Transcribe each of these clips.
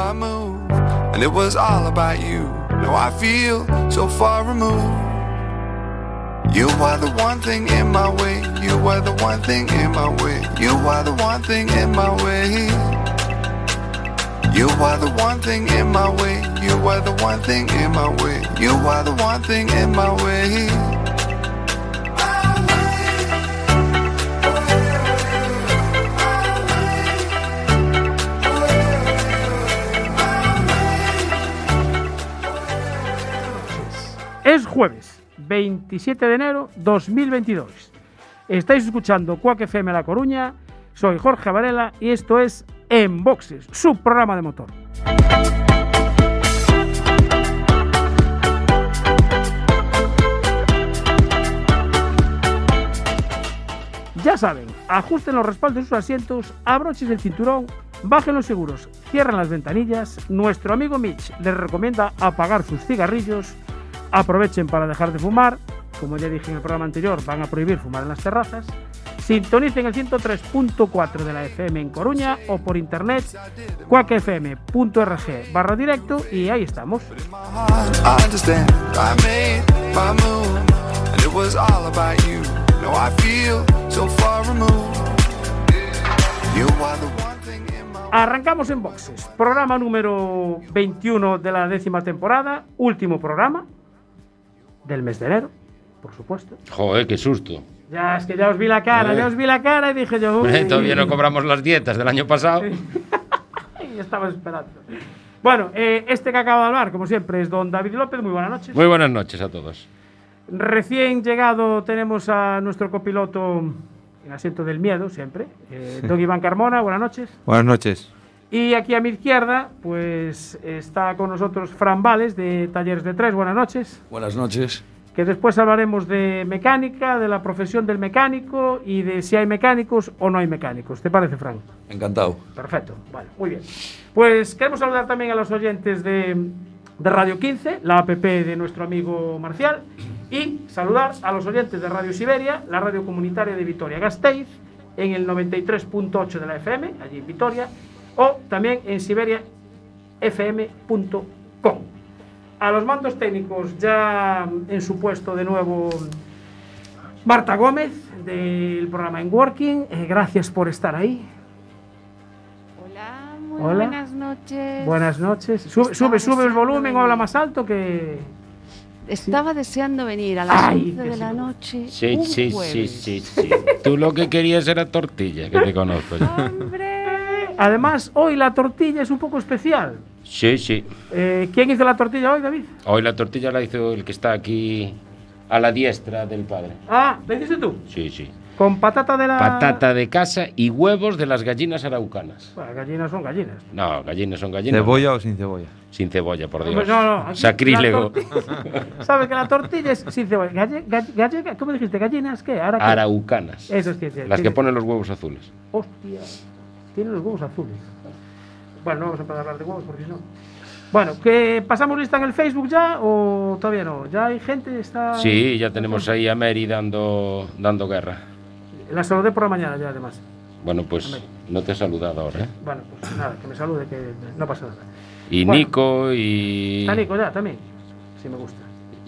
my move, and it was all about you. Now I feel so far removed. You are the one thing in my way. You are the one thing in my way. You are the one thing in my way. You are the one thing in my way. You are the one thing in my way. You are the one thing in my way. Jueves, 27 de enero 2022. Estáis escuchando Cuac FM La Coruña. Soy Jorge Varela y esto es En Boxes, su programa de motor. Ya saben, ajusten los respaldos de sus asientos, abrochen el cinturón, bajen los seguros, cierren las ventanillas. Nuestro amigo Mitch les recomienda apagar sus cigarrillos, aprovechen para dejar de fumar. Como ya dije en el programa anterior, van a prohibir fumar en las terrazas. Sintonicen el 103.4 de la FM en Coruña o por internet cuacfm.org barra directo y ahí estamos. Arrancamos en boxes. Programa número 21 de la décima temporada. Último programa del mes de enero, por supuesto. Joder, qué susto. Ya es que ya os vi la cara, Eh. ya os vi la cara y dije yo. Eh, uy. Todavía no cobramos las dietas del año pasado. Ay, estaba esperando. Bueno, eh, este que acaba de hablar, como siempre, es don David López. Muy buenas noches. Muy buenas noches a todos. Recién llegado tenemos a nuestro copiloto en asiento del miedo, siempre, eh, don Iván Carmona. Buenas noches. Buenas noches. Y aquí a mi izquierda, pues está con nosotros Fran Vales de Talleres de Tres. Buenas noches. Buenas noches. Que después hablaremos de mecánica, de la profesión del mecánico y de si hay mecánicos o no hay mecánicos. ¿Te parece, Fran? Encantado. Perfecto, vale, muy bien. Pues queremos saludar también a los oyentes de, de Radio 15, la app de nuestro amigo Marcial, y saludar a los oyentes de Radio Siberia, la radio comunitaria de Vitoria-Gasteiz, en el 93.8 de la FM, allí en Vitoria, o también en siberiafm.com. A los mandos técnicos ya en su puesto de nuevo Marta Gómez del programa En Working, Eh, gracias por estar ahí. Hola, muy Hola. buenas noches. Buenas noches. Sube, Estaba sube, sube el volumen o habla más alto que. Estaba deseando venir a las Ay, 11 que de la noche. Sí, un sí, sí, sí, sí. Tú lo que querías era tortilla, que te conozco. ¡Hombre! Además, hoy la tortilla es un poco especial. Sí, sí. Eh, ¿Quién hizo la tortilla hoy, David? Hoy la tortilla la hizo el que está aquí a la diestra del padre. Ah, ¿la hiciste tú? Sí, sí. Con patata de la. Patata de casa y huevos de las gallinas araucanas. Bueno, gallinas son gallinas. No, gallinas son gallinas. ¿Cebolla o sin cebolla? Sin cebolla, por Dios. Pues no, no, aquí Sacrílego. la tortilla- ¿Sabes que la tortilla es sin cebolla? Galle- galle- ¿Cómo dijiste? ¿Gallinas qué? ¿Ahora qué? Araucanas. Eso es que. que- Las que ponen los huevos azules. Hostia, tiene los huevos azules. Bueno, no vamos a empezar a hablar de huevos porque si no. Bueno, ¿que pasamos lista en el Facebook ya o todavía no? ¿Ya hay gente? Está... Sí, ya tenemos ahí a Mary dando, dando guerra. La saludé por la mañana ya, además. Bueno, pues no te he saludado ahora, ¿eh? Bueno, pues nada, que me salude, que no pasa nada. Y Bueno. Nico y... Está Nico ya, también. Sí me gusta.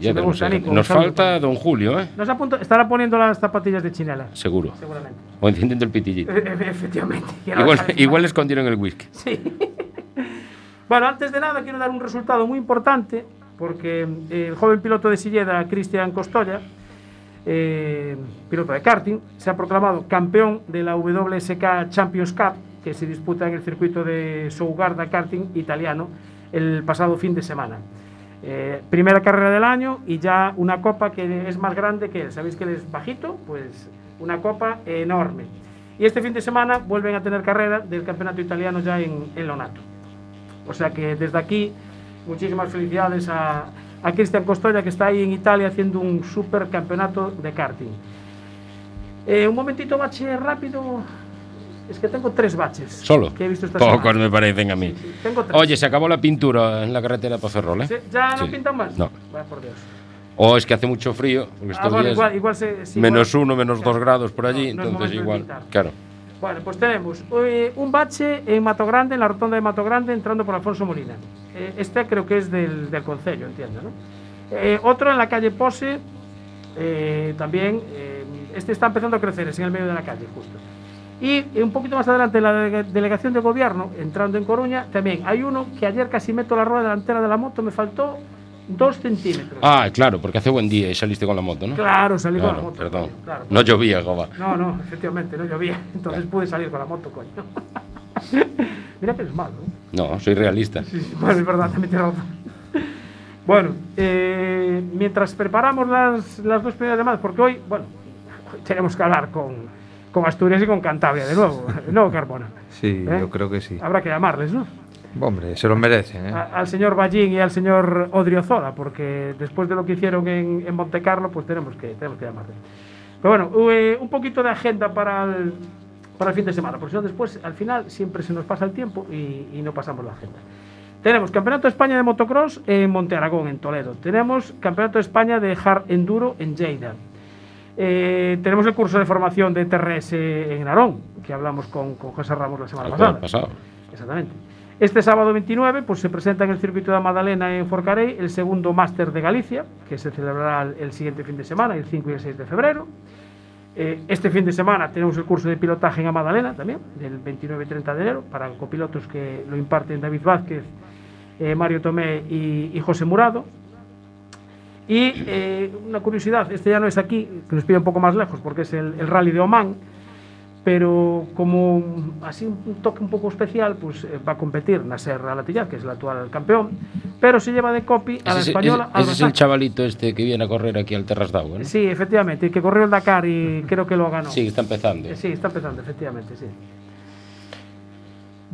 Ya. Nos falta Don Julio, ¿eh? Nos estará poniendo las zapatillas de chinela, Seguro. seguramente. O encendiendo el pitillito. E- Efectivamente. Igual, igual le escondieron el whisky. Sí. bueno, antes de nada quiero dar un resultado muy importante porque eh, el joven piloto de Silleda, Cristian Costoya, eh, piloto de karting, se ha proclamado campeón de la WSK Champions Cup que se disputa en el circuito de Sougarda Karting italiano el pasado fin de semana. Eh, primera carrera del año y ya una copa que es más grande que él. Sabéis que él es bajito, pues una copa enorme. Y este fin de semana vuelven a tener carrera del campeonato italiano ya en, en Lonato. O sea que desde aquí, muchísimas felicidades a, a Cristian Costoya que está ahí en Italia haciendo un super campeonato de karting. Eh, un momentito, bache rápido. Es que tengo tres baches. Solo. Que he visto esta Pocos semana. me parecen a mí. Sí, sí, tengo tres. Oye, se acabó la pintura en la carretera para Ferrol, ¿eh? Sí, ¿Ya no pintan más? No. Vaya por Dios. O es que hace mucho frío, porque Ah, estos bueno, días igual, igual se, sí, menos igual- uno, menos claro. dos grados por allí, No, no es entonces igual, claro. Bueno, pues tenemos eh, un bache en Mato Grande, en la rotonda de Mato Grande, entrando por Alfonso Molina. Eh, este creo que es del, del Concello, entiendo, ¿no? Eh, otro en la calle Pose, eh, también, eh, este está empezando a crecer, es en el medio de la calle, justo. Y un poquito más adelante, en la delega- delegación de gobierno, entrando en Coruña, también hay uno que ayer casi meto la rueda delantera de la moto, me faltó dos centímetros. Ah, claro, porque hace buen día y saliste con la moto, ¿no? Claro, salí con la Claro, moto. perdón. Claro, No llovía, Goba. no, no, efectivamente, no llovía. Entonces pude salir con la moto, coño. Mira que es malo, ¿eh? No, soy realista. Sí, sí, bueno, es verdad, también tiene razón. Bueno, eh, mientras preparamos las, las dos primeras llamadas, porque hoy, bueno, hoy tenemos que hablar con, con Asturias y con Cantabria de nuevo, ¿no, Carbona? Sí, ¿Eh? yo creo que sí. Habrá que llamarles, ¿no? Hombre, se lo merecen, ¿eh? A- al señor Ballín y al señor Odriozola, porque después de lo que hicieron en, en Monte Carlo, pues tenemos que, tenemos que llamarles. Pero bueno, eh, un poquito de agenda para el, para el fin de semana, porque si no después, al final, siempre se nos pasa el tiempo y, y no pasamos la agenda. Tenemos Campeonato de España de Motocross en Monte Aragón, en Toledo. Tenemos Campeonato de España de Hard Enduro en Lleida. Eh, tenemos el curso de formación de TRS en Narón, que hablamos con, con José Ramos la semana El pasada. jueves pasado. Exactamente. Este sábado 29 pues, se presenta en el circuito de Madalena en Forcarey el segundo máster de Galicia, que se celebrará el, el siguiente fin de semana, el 5 y el 6 de febrero. Eh, este fin de semana tenemos el curso de pilotaje en Madalena también, del 29 y 30 de enero, para copilotos que lo imparten David Vázquez, eh, Mario Tomé y, y José Murado. Y eh, una curiosidad, este ya no es aquí, que nos pilla un poco más lejos, porque es el, el rally de Oman, pero como así un toque un poco especial, pues eh, va a competir Nasser Alatillad, que es el actual campeón, pero se lleva de copy a la Ese, española ese- ese es el chavalito este que viene a correr aquí al Terras d'Agua, ¿no? Sí, efectivamente, que corrió el Dakar y creo que lo ganó. Sí, está empezando. Sí, está empezando, efectivamente, sí.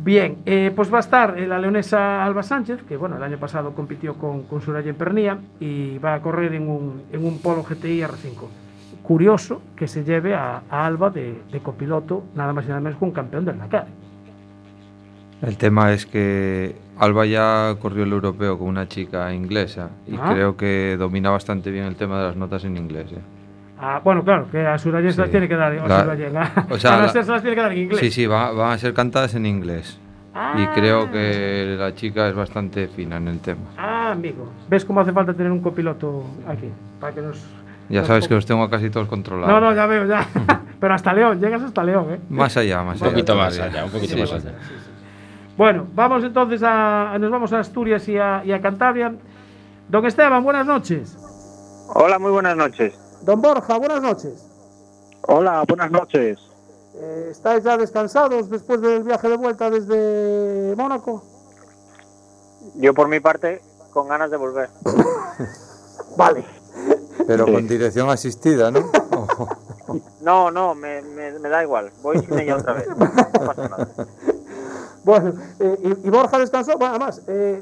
Bien, eh, pues va a estar eh, la leonesa Alba Sánchez, que bueno, el año pasado compitió con, con Soraya en Pernía y va a correr en un, en un Polo GTI R5. Curioso que se lleve a, a Alba de, de copiloto, nada más y nada menos que un campeón del Dakar. El tema es que Alba ya corrió el europeo con una chica inglesa y Ah. creo que domina bastante bien el tema de las notas en inglés. ¿eh? Ah, bueno, claro, que a Soraya se las Sí. tiene que dar, a La- o sea, a la- las tiene que dar en inglés. Sí, sí, va- van a ser cantadas en inglés. Y Ah. creo que la chica es bastante fina en el tema. Ah, amigo, ¿ves cómo hace falta tener un copiloto aquí? Para que nos... Ya nos sabes que los tengo casi todos controlados. No, no, ya veo, ya. Pero hasta León, llegas hasta León, ¿eh? Más allá, más Un allá. poquito más allá, un poquito Sí, más sí, allá. Bueno, vamos entonces a, nos vamos a Asturias y a, y a Cantabria. Don Esteban, buenas noches. Hola, muy buenas noches. Don Borja, buenas noches. Hola, buenas noches. Eh, ¿Estáis ya descansados después del viaje de vuelta desde Mónaco? Yo por mi parte, con ganas de volver. Vale. Pero Sí. con dirección asistida, ¿no? No, no, me, me- me da igual. Voy sin ella otra vez. No pasa nada. Bueno, eh, y, y Borja descansó, bueno, además, eh,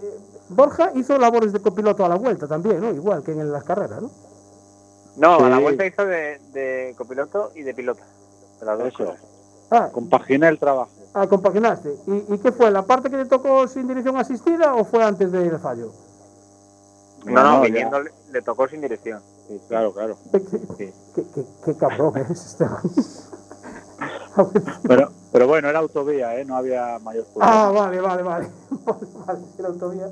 Borja hizo labores de copiloto a la vuelta también, ¿no? Igual que en las carreras, ¿no? No, a la Sí. vuelta hizo de, de copiloto y de piloto. De las dos cosas. Ah, Compaginé el trabajo. ah, compaginaste. ¿Y, ¿Y qué fue? ¿La parte que le tocó sin dirección asistida o fue antes del fallo? No, no, No, viniendo le, le tocó sin dirección. Sí, claro, claro. ¿Qué, qué, qué- qué- qué cabrón es Esteban? Pero, pero bueno, era autovía, ¿eh? No había mayor Ah, problema. vale, vale, vale. vale, sí, la autovía.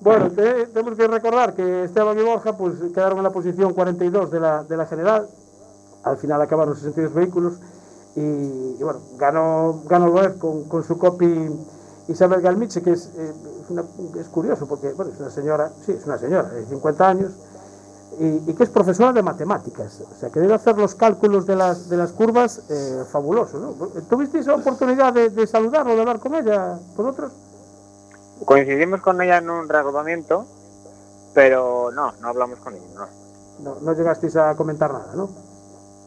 Bueno, te- tenemos que recordar que Esteban y Borja pues, quedaron en la posición 42 de la, de la general. Al final acabaron 62 vehículos. Y, y bueno, ganó, ganó Loeb con, con su copy Isabel Galmiche, que es, eh, es, curioso porque bueno, es una señora, sí, es una señora de 50 años. Y, y que es profesora de matemáticas, o sea que debe hacer los cálculos de las, de las curvas eh, fabulosos. ¿no? ¿Tuvisteis oportunidad de, de saludarlo, de hablar con ella, vosotros? Coincidimos con ella en un reagrupamiento, pero no, no hablamos con ella. No, No, no llegasteis a comentar nada, ¿no?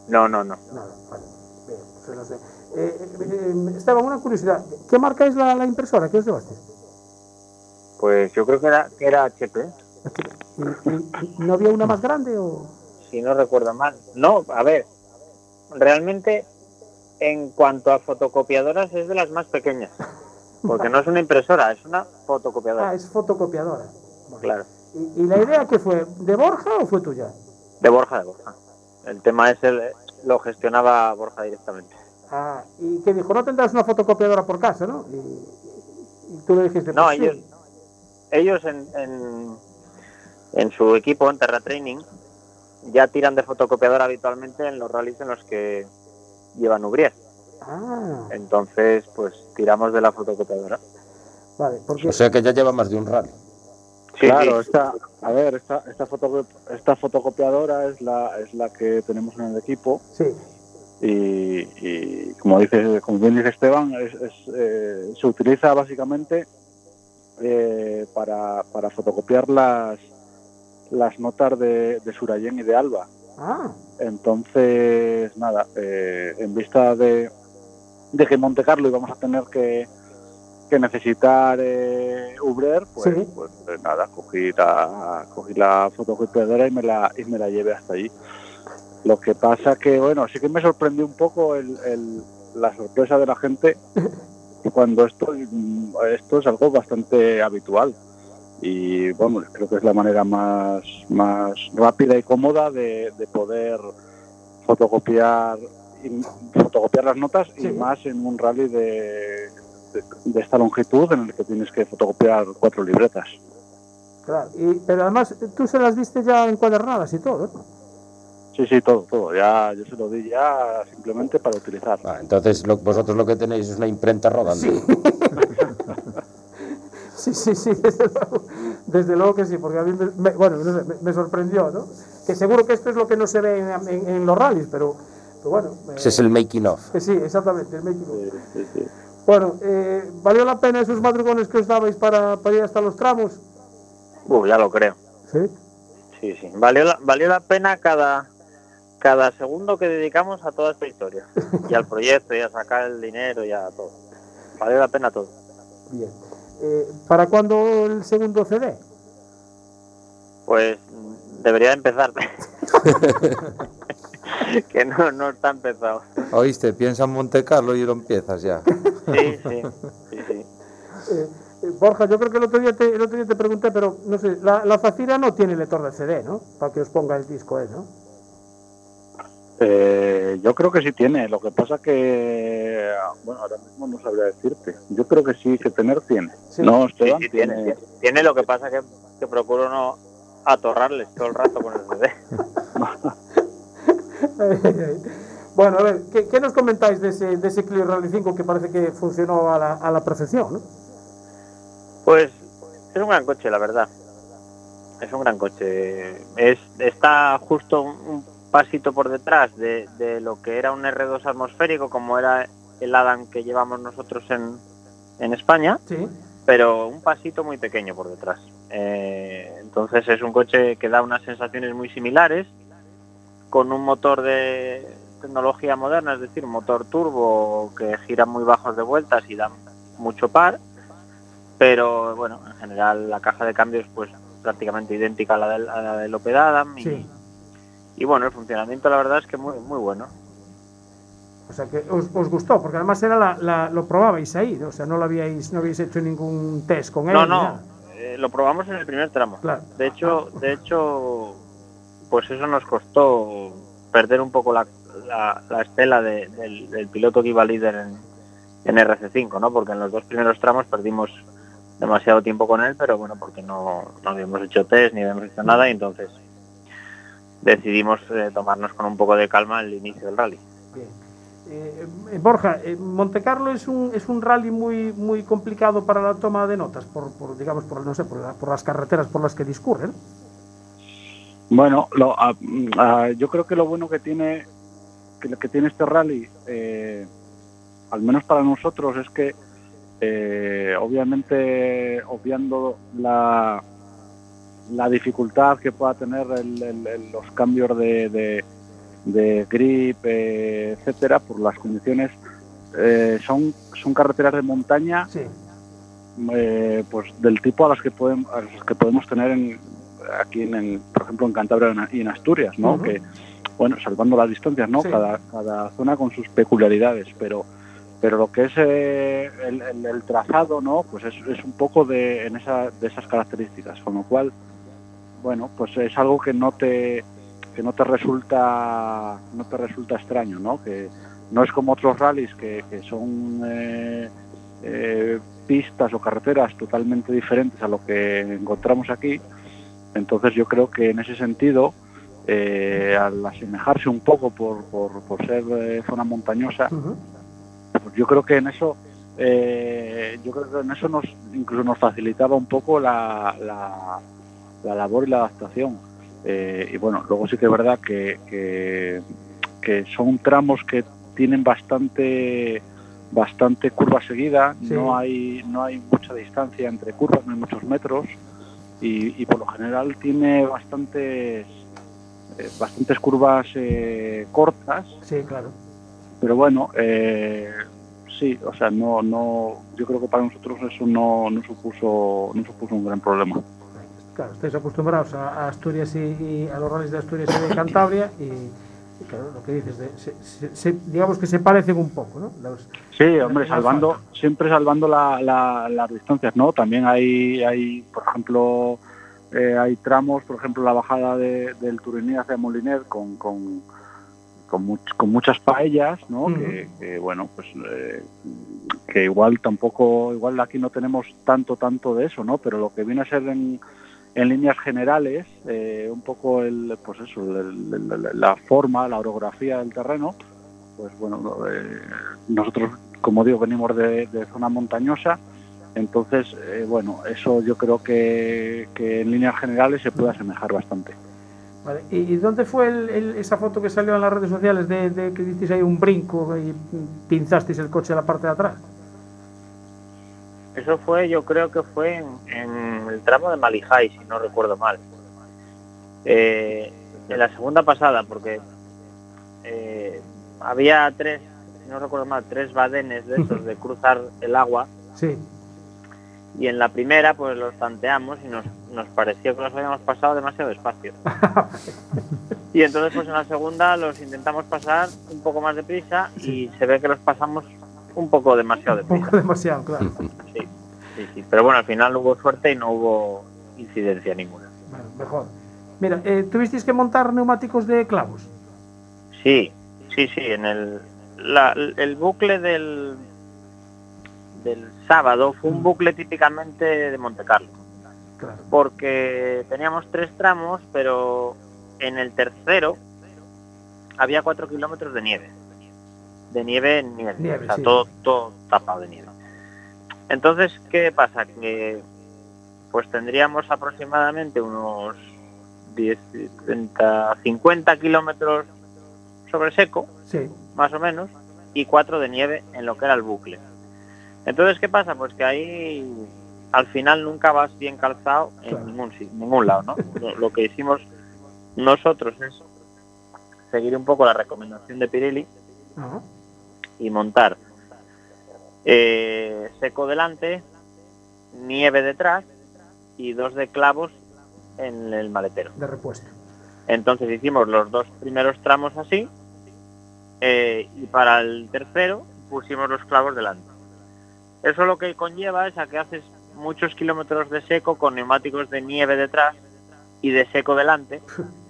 no, no. no. Nada, vale. Bien, pues no sé. Eh, eh, Esteban, una curiosidad. ¿Qué marca es la, la impresora que os llevasteis? Pues yo creo que era, que era HP, ¿Y, y- y no había una más grande o...? si no recuerdo mal. No, a ver, realmente en cuanto a fotocopiadoras es de las más pequeñas. Porque no es una impresora, es una fotocopiadora. Ah, es fotocopiadora. Claro, ¿Y, y la idea qué fue? ¿De Borja o fue tuya? de Borja, de Borja. El tema ese le- lo gestionaba Borja directamente. Ah, y que dijo, no tendrás una fotocopiadora por casa, ¿no? Y, y tú le dijiste, No, pues sí. ellos, ellos en, en, en su equipo, en Terra Training, ya tiran de fotocopiadora habitualmente en los rallies en los que llevan Ubrier. Ah, Entonces, pues tiramos de la fotocopiadora. vale, porque... O sea que ya lleva más de un rally. Sí, claro, sí. esta, a ver, esta, esta, foto, esta fotocopiadora es la, es la que tenemos en el equipo Sí, y, y como dice, como bien dice Esteban, es, es, eh, se utiliza básicamente eh, para, para fotocopiar las, las notas de, de Surayén y de Alba. ah, Entonces, nada, eh, en vista de, de que en Monte Carlo íbamos a tener que, que necesitar eh, Ubrer, pues, Sí. pues, eh, nada, cogí la, cogí la fotocopiadora y me la, y me la llevé hasta allí. Lo que pasa que, bueno, sí que me sorprendió un poco el, el- la sorpresa de la gente cuando esto, esto es algo bastante habitual. Y bueno, creo que es la manera más, más rápida y cómoda de, de poder fotocopiar y- fotocopiar las notas Sí. y más en un rally de, de, de esta longitud en el que tienes que fotocopiar cuatro libretas. claro. Y, pero además, tú se las diste ya encuadernadas y todo, ¿no? Sí, sí, todo, todo. Ya, yo se lo di ya simplemente para utilizar. Ah, entonces lo- vosotros lo que tenéis es una imprenta rodando. Sí, sí, sí, desde luego, desde luego que sí, porque a mí, me, me- bueno, no sé, me, me sorprendió, ¿no? Que seguro que esto es lo que no se ve en, en- en los rallies, pero, pero bueno. eh, Ese es el making of. que sí, exactamente, el making of. Sí, sí, sí. Bueno, eh, ¿valió la pena esos madrugones que os dabais para, para ir hasta los tramos? Uh, ya lo creo. Sí. Sí, sí. Valió la, valió la pena cada, cada segundo que dedicamos a toda esta historia. Y al proyecto, y a sacar el dinero, y a todo. Valió la pena todo. Bien. Eh, ¿Para cuándo el segundo CD? Pues debería empezar. que no, no está empezado. Oíste, piensa en Monte Carlo y lo empiezas ya. Sí, sí, sí, sí. Eh, eh, Borja, yo creo que el otro día te, el otro día te pregunté, pero no sé, la, la Zafira no tiene lector de CD, ¿no? Para que os ponga el disco él, ¿no? Eh, yo creo que sí tiene. Lo que pasa que, bueno, ahora mismo no sabría decirte. Yo creo que sí, que tener tiene. Sí. No, Sí, Esteban sí, tiene, tiene. Tiene lo que pasa que, que procuro no atorrarles todo el rato con el CD. bueno, a ver, ¿qué, qué nos comentáis de ese, de ese Clio Rally 5 que parece que funcionó a la, a la perfección, ¿no? Pues es un gran coche, la verdad. Es un gran coche. Es, está justo un, un pasito por detrás de, de lo que era un R2 atmosférico, como era el Adam que llevamos nosotros en, en España, Sí. pero un pasito muy pequeño por detrás. Eh, entonces es un coche que da unas sensaciones muy similares, con un motor de tecnología moderna, es decir, un motor turbo que gira muy bajos de vueltas y da mucho par pero bueno, en general la caja de cambios pues prácticamente idéntica a la del, a la del Opel Adam y, Sí. y bueno, el funcionamiento la verdad es que muy muy bueno. O sea, que os, os gustó, porque además era la, la- lo probabais ahí, ¿no? O sea, no lo habíais, no habéis hecho ningún test con él. No, no, eh, lo probamos en el primer tramo. Claro. De hecho, de hecho, pues eso nos costó perder un poco la, la, la estela de- del, piloto que iba líder en, en RC5, ¿no? Porque en los dos primeros tramos perdimos demasiado tiempo con él, pero bueno, porque no, no habíamos hecho test ni habíamos hecho nada y entonces decidimos eh, tomarnos con un poco de calma el inicio del rally. Eh, eh, Borja, eh, Monte Carlo es un, es un rally muy, muy complicado para la toma de notas, por, por, digamos, por, no sé, por, por las carreteras por las que discurren. Bueno, lo- a- a- yo creo que lo bueno que tiene que, que tiene este rally, eh, al menos para nosotros, es que eh, obviamente obviando la, la dificultad que pueda tener el- el- el- los cambios de, de- de grip, eh, etcétera, por las condiciones, eh, son, son carreteras de montaña Sí. eh, pues del tipo a las que podemos a las que podemos tener en, aquí en, el- por ejemplo en Cantabria y en Asturias no que bueno salvando las distancias no Sí. cada, cada zona con sus peculiaridades pero pero lo que es eh, el, el- el trazado no pues es, es un poco de en esa de esas características con lo cual bueno pues es algo que no te que no te resulta no te resulta extraño no que no es como otros rallies que, que son eh, eh, pistas o carreteras totalmente diferentes a lo que encontramos aquí. Entonces yo creo que en ese sentido, eh, al asemejarse un poco por, por, por ser eh, zona montañosa, pues yo creo que en eso eh, yo creo que en eso nos incluso nos facilitaba un poco la, la, la labor y la adaptación Eh, y bueno luego sí que es verdad que, que, que son tramos que tienen bastante bastante curva seguida Sí. no hay no hay mucha distancia entre curvas no hay muchos metros y, y por lo general tiene bastantes eh, bastantes curvas eh, cortas Sí, claro. pero bueno, eh, sí, o sea, no, no, yo creo que para nosotros eso no, no supuso, no supuso un gran problema. Claro, estáis acostumbrados a, Asturias y, y a los rallies de Asturias y de Cantabria y claro, lo que dices, de- se- se- se- digamos que se parecen un poco, ¿no? Los- Sí, hombre, salvando, falta. siempre salvando la- la- las distancias, ¿no? También hay, hay por ejemplo, eh, hay tramos, por ejemplo, la bajada de- del Turiní hacia Moliner con, con, con, much- con muchas paellas, ¿no? Que, bueno, pues eh, que igual tampoco, igual aquí no tenemos tanto, tanto de eso, ¿no? Pero lo que viene a ser en, en líneas generales, eh, un poco el, pues eso, la forma, la orografía del terreno, pues bueno, eh, nosotros, como digo, venimos de, de zona montañosa, entonces, eh, bueno, eso yo creo que, que en líneas generales se puede asemejar bastante. Vale, ¿Y, dónde fue el- esa foto que salió en las redes sociales de, de que disteis ahí un brinco y pinzasteis el coche a la parte de atrás? Eso fue, yo creo que fue en, en el tramo de Malijai, si no recuerdo mal. Eh, en la segunda pasada, porque eh, había tres, si no recuerdo mal, tres badenes de estos de cruzar el agua Sí, y en la primera pues los tanteamos y nos, nos pareció que los habíamos pasado demasiado despacio. y entonces pues en la segunda los intentamos pasar un poco más deprisa y se ve que los pasamos un poco demasiado un poco demasiado, claro. Sí, sí, sí. Pero bueno, al final hubo suerte y no hubo incidencia ninguna. Bueno, mejor. Mira, eh, ¿tuvisteis que montar neumáticos de clavos? Sí, sí, sí. En el, la- el bucle del, del sábado fue un bucle típicamente de Monte Carlo. Claro. porque teníamos tres tramos, pero en el tercero había cuatro kilómetros de nieve. De nieve en nieve, Nieve, o sea, sí. todo, todo tapado de nieve. Entonces, ¿qué pasa? Que pues tendríamos aproximadamente unos 10, 30, 50 kilómetros sobre seco, Sí, más o menos, y cuatro de nieve en lo que era el bucle. Entonces, ¿qué pasa? Pues que ahí al final nunca vas bien calzado en Claro. ningún, ningún lado, ¿no? Lo, lo que hicimos nosotros es seguir un poco la recomendación de Pirelli. Y montar eh, seco delante, nieve detrás y dos de clavos en el maletero. de repuesto. Entonces hicimos los dos primeros tramos así eh, y para el tercero pusimos los clavos delante. Eso lo que conlleva es a que haces muchos kilómetros de seco con neumáticos de nieve detrás y de seco delante,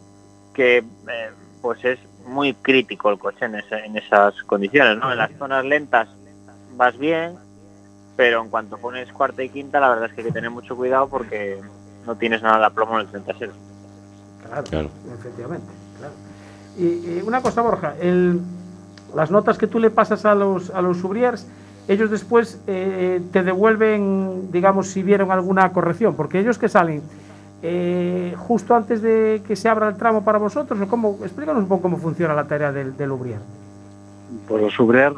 que eh, pues es muy crítico el coche en, ese- en esas condiciones. ¿no? En las zonas lentas vas bien, pero en cuanto pones cuarta y quinta la verdad es que hay que tener mucho cuidado porque no tienes nada de aplomo en el 36. Claro, Claro. efectivamente. Claro. Y, y una cosa, Borja, el- las notas que tú le pasas a los, a los subriers, ellos después eh, te devuelven, digamos, si vieron alguna corrección, porque ellos que salen eh, justo antes de que se abra el tramo para vosotros, o cómo, explícanos un poco cómo funciona la tarea del, del ubrier. Pues los Ubrier,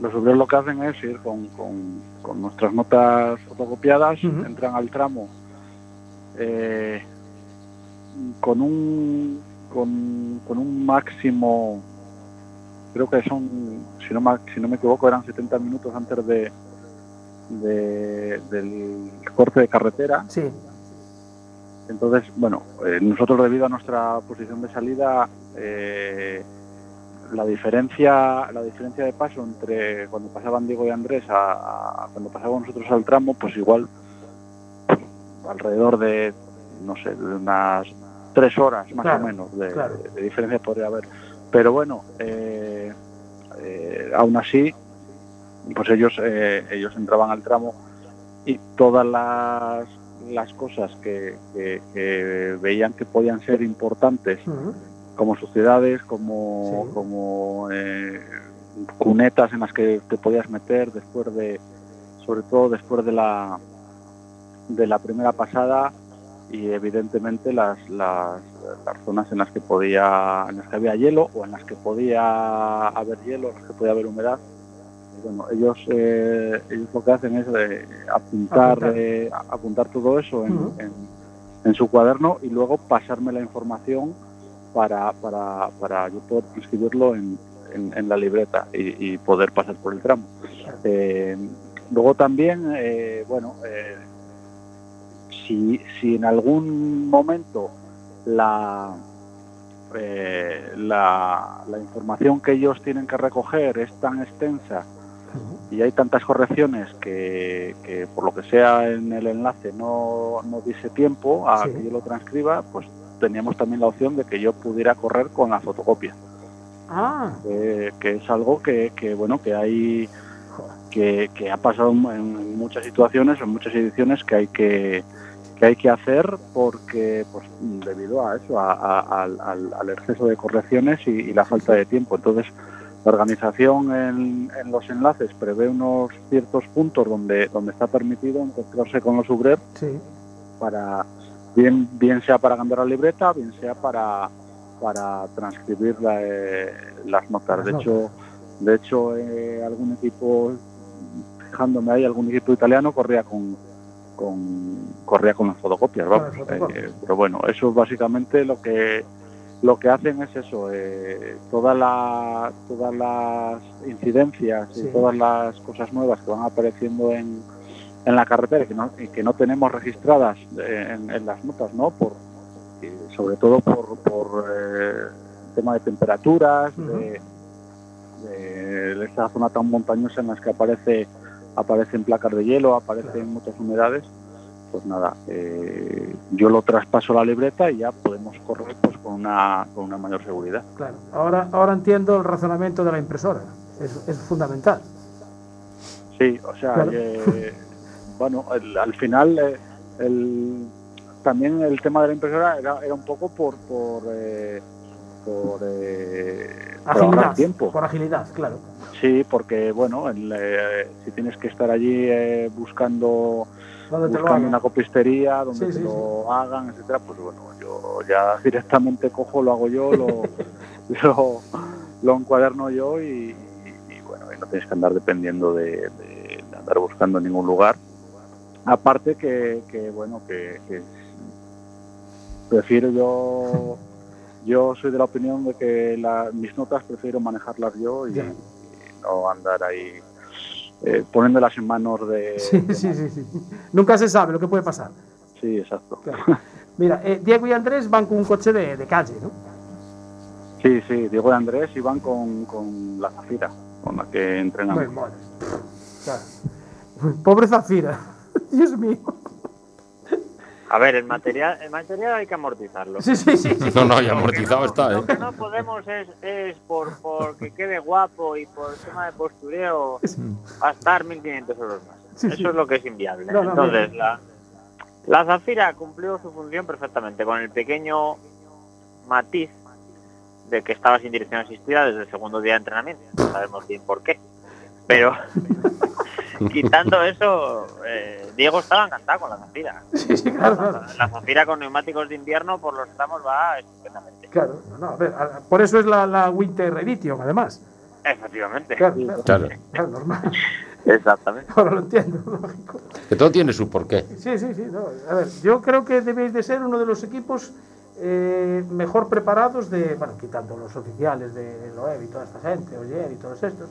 los Ubrier lo que hacen es ir con, con- con nuestras notas fotocopiadas, entran al tramo eh, con un con, con un máximo, creo que son, si no, me, si no me equivoco, eran 70 minutos antes de, de- del corte de carretera. Sí, Entonces, bueno, eh, nosotros debido a nuestra posición de salida, eh, la diferencia, la diferencia de paso entre cuando pasaban Diego y Andrés a, a cuando pasábamos nosotros al tramo, pues igual alrededor de, no sé, de unas tres horas más Claro, o menos de, claro. de diferencia podría haber. Pero bueno, eh, eh, aún así, pues ellos, eh, ellos entraban al tramo y todas las, las cosas que, que- que veían que podían ser importantes como sociedades, como, Sí. como eh, cunetas en las que te podías meter después de, sobre todo después de la de la primera pasada y evidentemente las, las, las zonas en las que podía, en las que había hielo o en las que podía haber hielo, en las que podía haber humedad. Bueno, ellos, eh, ellos lo que hacen es eh, apuntar, Apuntar. eh, apuntar todo eso en, en- en su cuaderno y luego pasarme la información para, para, para yo poder escribirlo en, en- la libreta y, y poder pasar por el tramo. Eh, luego también, eh, bueno, eh, si, si en algún momento la, eh, la, la información que ellos tienen que recoger es tan extensa y hay tantas correcciones que, que por lo que sea en el enlace no, no diese tiempo a Sí. que yo lo transcriba, pues teníamos también la opción de que yo pudiera correr con la fotocopia, Ah, eh, que es algo que, que, bueno que hay que, que ha pasado en muchas situaciones, en muchas ediciones que hay que que hay que hacer porque pues debido a eso, a- a- al, exceso de correcciones y, y la falta de tiempo. Entonces, la organización en, en los enlaces prevé unos ciertos puntos donde, donde está permitido encontrarse con los sí. para bien bien sea para cambiar la libreta, bien sea para para transcribir la, eh, las notas. Las de notas. hecho, de hecho eh, algún equipo fijándome ahí, algún equipo italiano corría con con corría con las fotocopias, vamos. las fotocopias. Eh, pero bueno, eso es básicamente lo que lo que hacen es eso, eh, toda la- todas las incidencias Sí. y todas las cosas nuevas que van apareciendo en, en la carretera y que no, y que no tenemos registradas eh, en, en las notas, ¿no? Por, y sobre todo por, por eh, tema de temperaturas, de, de esta zona tan montañosa en las que aparece aparecen placas de hielo, aparecen muchas humedades, pues nada, eh, yo lo traspaso a la libreta y ya podemos correr pues con una, con una mayor seguridad. Claro. Ahora, ahora entiendo el razonamiento de la impresora. Es, es fundamental. Sí, o sea, Claro. eh, bueno, el- al final eh, el- también el tema de la impresora era, era un poco por por, eh, por, eh, Agilidad. tiempo. Por agilidad, claro. Sí, porque bueno, el, eh, si tienes que estar allí eh, buscando ¿Dónde te lo buscando una copistería donde Sí, te sí, lo hagan, etcétera, pues bueno, yo ya directamente cojo, lo hago yo, lo, lo, lo encuaderno yo y, y, bueno, y no tienes que andar dependiendo de, de- de andar buscando en ningún lugar. Aparte que, que bueno, que, que prefiero yo, yo soy de la opinión de que la- mis notas prefiero manejarlas yo y, y no andar ahí eh, poniéndolas en manos de... Sí, de sí, sí, sí. Nunca se sabe lo que puede pasar. Sí, exacto. Claro. Mira, eh, Diego y Andrés van con un coche de, de calle, ¿no? Sí, sí, Diego y Andrés iban con, con la Zafira, con la que entrenamos. Muy moles. Claro. Pobre Zafira. Dios mío. A ver, el material, el material hay que amortizarlo. Sí, sí, sí. sí. No, no, y amortizado está, Lo ¿eh? que no podemos es, es por, por que quede guapo y por tema de postureo gastar 1.500 euros más. Sí, Eso sí. es lo que es inviable. No, no, Entonces, la, la Zafira cumplió su función perfectamente, con el pequeño matiz de que estaba sin dirección asistida desde el segundo día de entrenamiento. No sabemos bien por qué. Pero quitando eso, eh, Diego estaba encantado con la Zafira. Sí, sí, claro, claro. La Zafira con neumáticos de invierno por los tramos va estupendamente. Claro, no, a ver, a- por eso es la, la Winter Edition, además. Efectivamente. Claro, claro, Claro. claro, normal. Exactamente. Ahora lo entiendo, lógico. Que todo tiene su porqué. Sí, sí, sí. no, A ver, yo creo que debéis de ser uno de los equipos eh, mejor preparados de, bueno, quitando los oficiales de Loeb y toda esta gente, Oyer y todos estos,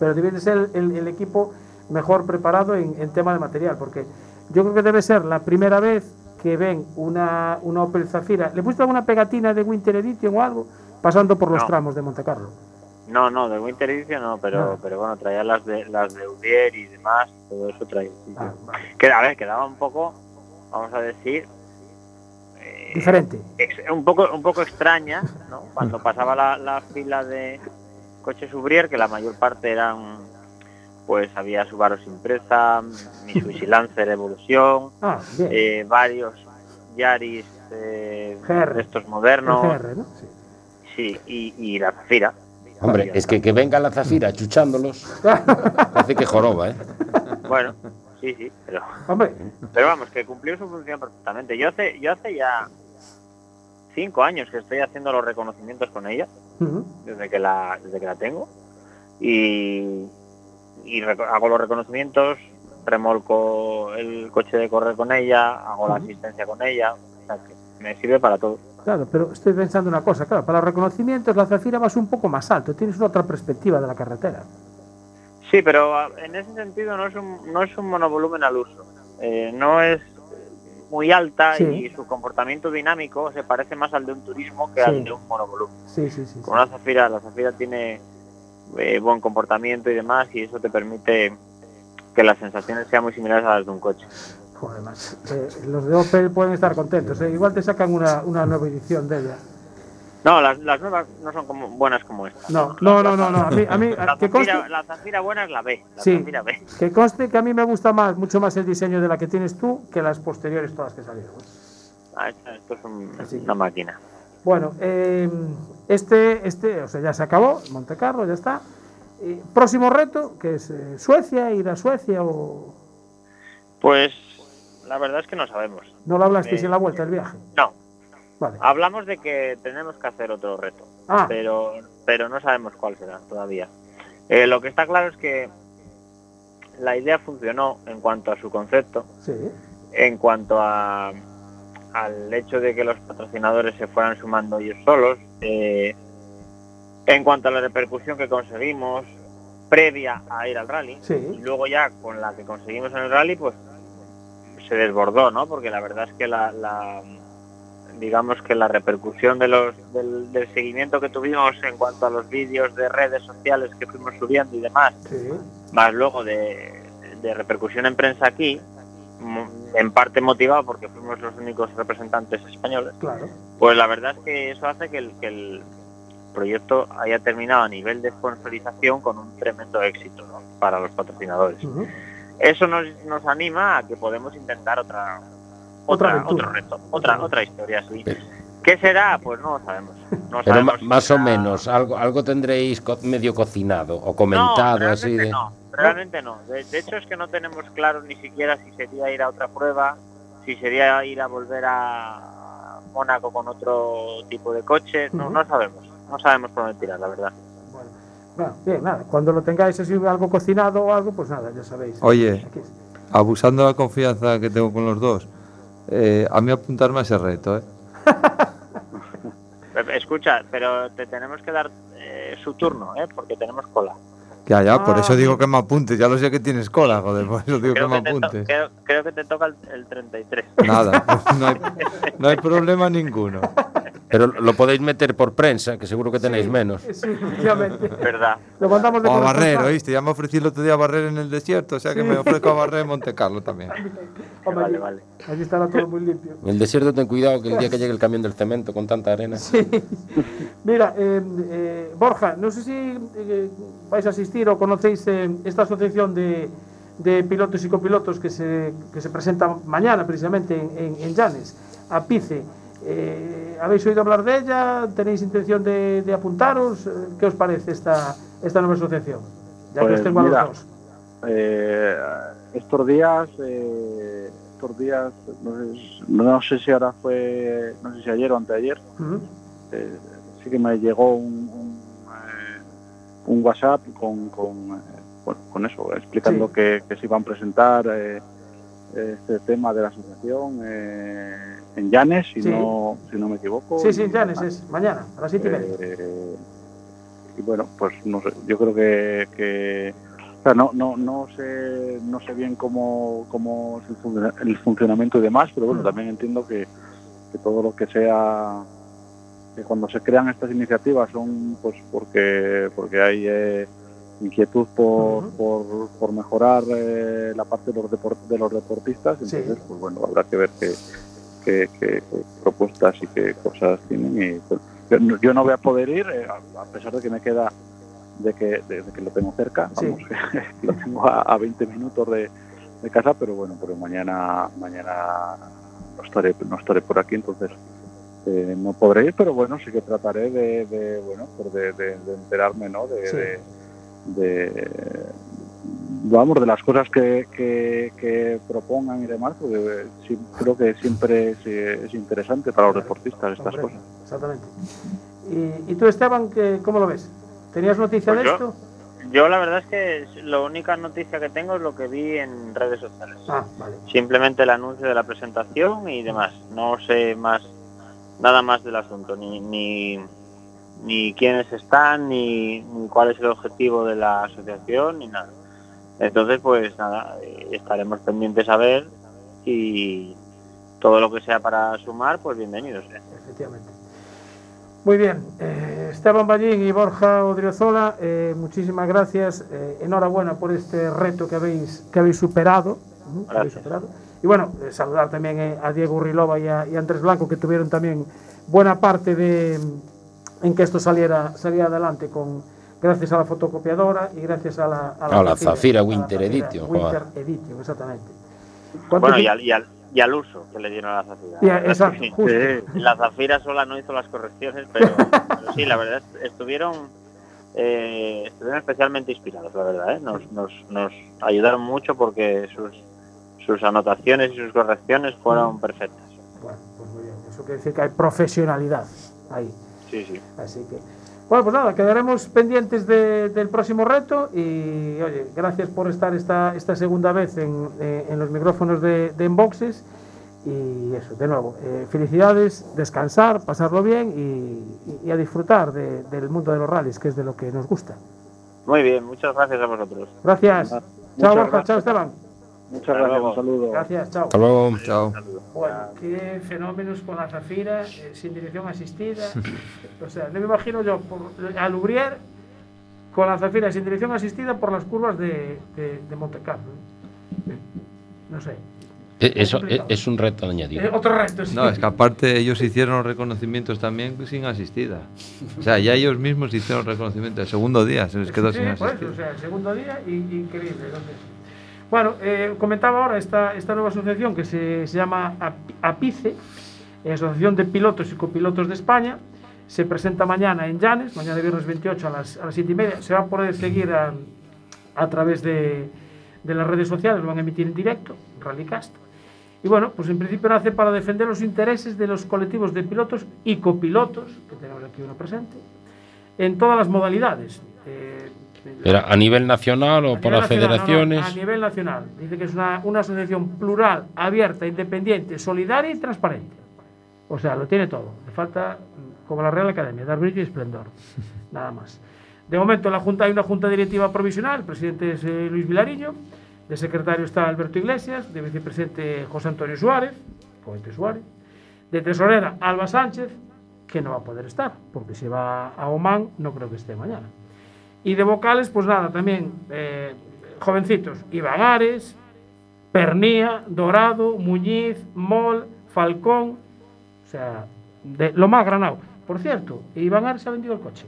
pero debéis de ser el, el equipo mejor preparado en, en tema de material, porque yo creo que debe ser la primera vez que ven una, una Opel Zafira. ¿Le pusiste alguna pegatina de Winter Edition o algo? Pasando por los No. tramos de Monte Carlo. No, no, de Winter Edition no, pero, No. pero bueno, traía las de las de Udier y demás, todo eso traía. Ah, vale. Que, a ver, quedaba un poco, vamos a decir, eh, Diferente. un poco un poco extraña, ¿no? Cuando pasaba la, la fila de coches Ubrier, que la mayor parte eran, pues había Subaru Impreza, Mitsubishi Lancer Evolución, Ah, eh, varios Yaris eh, GR. estos modernos, GR, ¿no? Sí. sí, y, y la Zafira. Hombre, es que que venga la zafira chuchándolos, hace que joroba, ¿eh? Bueno, sí, sí, pero, Hombre, pero vamos, que cumplió su función perfectamente. Yo hace, yo hace ya cinco años que estoy haciendo los reconocimientos con ella. desde que la desde que la tengo y, y hago los reconocimientos remolco el coche de correr con ella hago la Ujú. asistencia con ella o sea que me sirve para todo claro, pero estoy pensando una cosa, claro, para los reconocimientos la Zafira vas un poco más alto, tienes otra perspectiva de la carretera. sí pero a- en ese sentido no es un no es un monovolumen al uso Eh, no es muy alta Sí. y su comportamiento dinámico se parece más al de un turismo que Sí. al de un monovolumen Sí, sí, sí. sí. con una Zafira la Zafira tiene eh, buen comportamiento y demás y eso te permite que las sensaciones sean muy similares a las de un coche Joder, macho. Eh, los de Opel pueden estar contentos. eh. Igual te sacan una, una nueva edición de ella. No, las, las nuevas no son como buenas como esta. No, no, no, no. no. A mí, a mí La que, conste, Zafira, la Zafira buena es la B. La Sí. Zafira B. que conste que a mí me gusta más, mucho más el diseño de la que tienes tú que las posteriores todas que salieron. Ah, esto, es un- una máquina. Bueno, eh, este, este, o sea, ya se acabó, Monte Carlo, ya está. Eh, próximo reto, que es eh, Suecia, ir a Suecia o... Pues la verdad es que no sabemos. No lo hablasteis Eh, en la vuelta del viaje. No, Vale. hablamos de que tenemos que hacer otro reto, Ah, pero, pero no sabemos cuál será todavía. Eh, lo que está claro es que la idea funcionó en cuanto a su concepto, sí. en cuanto a al hecho de que los patrocinadores se fueran sumando ellos solos, eh, en cuanto a la repercusión que conseguimos previa a ir al rally, y luego ya con la que conseguimos en el rally, pues se desbordó, ¿no? Porque la verdad es que la, la- digamos que la repercusión de los, del, del seguimiento que tuvimos en cuanto a los vídeos de redes sociales que fuimos subiendo y demás, Sí. más luego de, de repercusión en prensa aquí, en parte motivado porque fuimos los únicos representantes españoles, Claro. pues la verdad es que eso hace que el, que el proyecto haya terminado a nivel de sponsorización con un tremendo éxito ¿no? para los patrocinadores. Eso nos, nos anima a que podemos intentar otra Otra otra otro reto, otra otra historia sí. Pero- ¿Qué será? Pues no lo sabemos. No Pero sabemos si más o será- menos, algo, algo tendréis co- medio cocinado o no, comentado así de... no, realmente no. De, de hecho es que no tenemos claro ni siquiera si sería ir a otra prueba, si sería ir a volver a Mónaco con otro tipo de coche, no, no sabemos, no sabemos por dónde tirar, la verdad. Bueno, bueno, bien, nada. Cuando lo tengáis así algo cocinado o algo, pues nada, ya sabéis. Oye. Abusando de la confianza que tengo con los dos, eh, a mí apuntarme a ese reto, ¿eh? Eh, Escucha, pero te tenemos que dar eh, su turno, ¿eh? porque tenemos cola. Ya, ya, por Ah, eso digo bien. que me apuntes. Ya lo sé que tienes cola, joder, por eso digo que Creo me que, apuntes. creo, creo que te toca el, el 33. Nada, no hay, no hay problema ninguno. Pero lo podéis meter por prensa, que seguro que tenéis menos. Sí, efectivamente. ¿Verdad? Lo mandamos de O a barrer. ¿oíste? Ya me ofrecí el otro día a barrer en el desierto, o sea que me ofrezco a barrer en Monte Carlo también. Hombre, Vale, vale. allí estará todo muy limpio. En el desierto ten cuidado que el día que llegue el camión del cemento con tanta arena... Sí. Mira, eh, eh, Borja, no sé si eh, vais a asistir o conocéis eh, esta asociación de, de pilotos y copilotos que se, que se presenta mañana precisamente en, en, en Llanes, APICE. Eh, ¿Habéis oído hablar de ella? ¿Tenéis intención de, de apuntaros? Eh, ¿Qué os parece esta, esta nueva asociación? Ya que os tengo a los mira, dos. Eh, estos días, eh, estos días, no sé, no sé si ahora fue, no sé si ayer o anteayer, sí que me llegó un, un, un WhatsApp con, con, eh, bueno, con eso, explicando Sí. que, que se iban a presentar eh, este tema de la asociación eh, en Llanes, si, Sí. no, si no me equivoco. Sí, sí, Y, Llanes es mañana, a las siete y media. eh, y bueno, pues no sé, yo creo que, que o sea, no, no, no sé, no sé bien cómo, cómo es el funcionamiento y demás, pero bueno, Mm. también entiendo que, que todo lo que sea que cuando se crean estas iniciativas son pues porque porque hay eh, inquietud por, por, por mejorar eh, la parte de los depor- de los deportistas, Sí. entonces pues bueno, habrá que ver qué, qué- propuestas y qué cosas tienen y pues, yo, no- yo no voy a poder ir, eh, a, a pesar de que me queda de que, de, de que lo tengo cerca, Sí. vamos, que lo tengo a, a 20 minutos de, de casa, pero bueno, pero mañana mañana no estaré, no estaré por aquí, entonces eh, no podré ir, pero bueno, sí que trataré de, de, bueno, pues de, de- de enterarme, ¿no? De, Sí. de- de- vamos, de las cosas que, que, que propongan y demás, porque sí, creo que siempre es, es interesante para los deportistas estas Hombre, cosas. Exactamente. ¿Y, y tú, Esteban, qué- cómo lo ves? ¿Tenías noticia Pues de yo- esto? Yo la verdad es que la única noticia que tengo es lo que vi en redes sociales. Ah, vale. Simplemente el anuncio de la presentación y demás. No sé más, nada más del asunto, ni, ni, ni quiénes están, ni, ni cuál es el objetivo de la asociación, ni nada. Entonces, pues nada, eh, estaremos pendientes a ver y todo lo que sea para sumar, pues bienvenidos. ¿eh? Efectivamente. Muy bien, eh, Esteban Ballín y Borja Odriozola, eh, muchísimas gracias. eh, enhorabuena por este reto que habéis, que habéis superado. Que habéis superado. Y bueno, eh, saludar también eh, a Diego Urrilova y a, y a Andrés Blanco, que tuvieron también buena parte de en que esto saliera, saliera adelante con gracias a la fotocopiadora y gracias a la, A la Zafira a la Winter Zafira Edition, Winter joder. Edition, exactamente. ¿Cuánto Bueno, y al, y, al, y al uso que le dieron a la Zafira. a- exacto, justo. La Zafira sola no hizo las correcciones, pero, pero sí, la verdad es- estuvieron, eh, estuvieron especialmente inspirados, la verdad. ¿eh? Nos, nos, nos ayudaron mucho porque sus, sus anotaciones y sus correcciones fueron perfectas. Bueno, pues muy bien. Eso quiere decir que hay profesionalidad ahí. Sí, sí. Así que, bueno, pues nada, quedaremos pendientes de- del próximo reto y, oye, gracias por estar esta, esta segunda vez en, eh, en los micrófonos de, de Enboxes. Y eso, de nuevo, eh, felicidades, descansar, pasarlo bien y, y- y a disfrutar de- del mundo de los rallies, que es de lo que nos gusta. Muy bien, muchas gracias a vosotros. Gracias. Muchas chao, Borja. gracias. Chao, Esteban. Muchas Hasta gracias, luego. un saludo. Gracias, chao. Hasta luego. Chao. Bueno, qué fenómenos con la Zafira, eh, sin dirección asistida. o sea, no me imagino yo por, a Lubrier con la Zafira sin dirección asistida por las curvas de, de, de Monte Carlo. No sé. Eh, Eso es un reto añadido. Eh, otro reto, sí. No, es que aparte ellos hicieron los reconocimientos también sin asistida. O sea, ya ellos mismos hicieron reconocimiento. El segundo día se les quedó Sí, sin asistida. o sea, el segundo día, y- increíble. entonces. Bueno, eh, comentaba ahora esta, esta nueva asociación que se, se llama AP- APICE, Asociación de Pilotos y Copilotos de España. Se presenta mañana en Llanes, mañana viernes 28 a las, a las 7 y media. Se va a poder seguir a, a través de, de las redes sociales, lo van a emitir en directo, Rallycast. Y bueno, pues en principio nace para defender los intereses de los colectivos de pilotos y copilotos, que tenemos aquí uno presente, en todas las modalidades. Eh, Pero a nivel nacional o para no, no, federaciones. a nivel nacional. Dice que es una, una asociación plural, abierta, independiente, solidaria y transparente. O sea, lo tiene todo. Le falta, mm, como la Real Academia, dar brillo y esplendor. Nada más. De momento en la Junta hay una Junta Directiva Provisional, el presidente es eh, Luis Vilariño, de secretario está Alberto Iglesias, de vicepresidente José Antonio Suárez, Cohete Suárez, de tesorera Alba Sánchez, que no va a poder estar, porque si va a Oman no creo que esté mañana. Y de vocales, pues nada, también eh, jovencitos, Iván Ares, Pernía, Dorado, Muñiz, Mol, Falcón, o sea, de lo más granado. Por cierto, Iván Ares ha vendido el coche.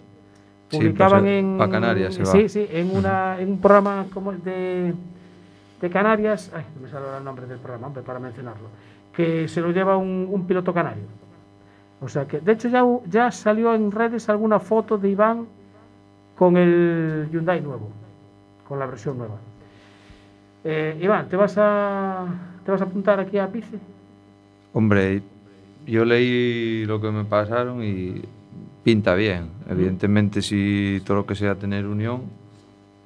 Sí, Publicaban pues, en. pa' Canarias se va. Sí, sí, en, una, en un programa como de, de Canarias. Ay, no me sale el nombre del programa, hombre, para mencionarlo. Que se lo lleva un, un piloto canario. O sea que, de hecho, ya, ya salió en redes alguna foto de Iván con el Hyundai nuevo, con la versión nueva. Eh, Iván, ¿te vas a te vas a apuntar aquí a Pice? Hombre, yo leí lo que me pasaron y pinta bien. Evidentemente, si todo lo que sea tener unión,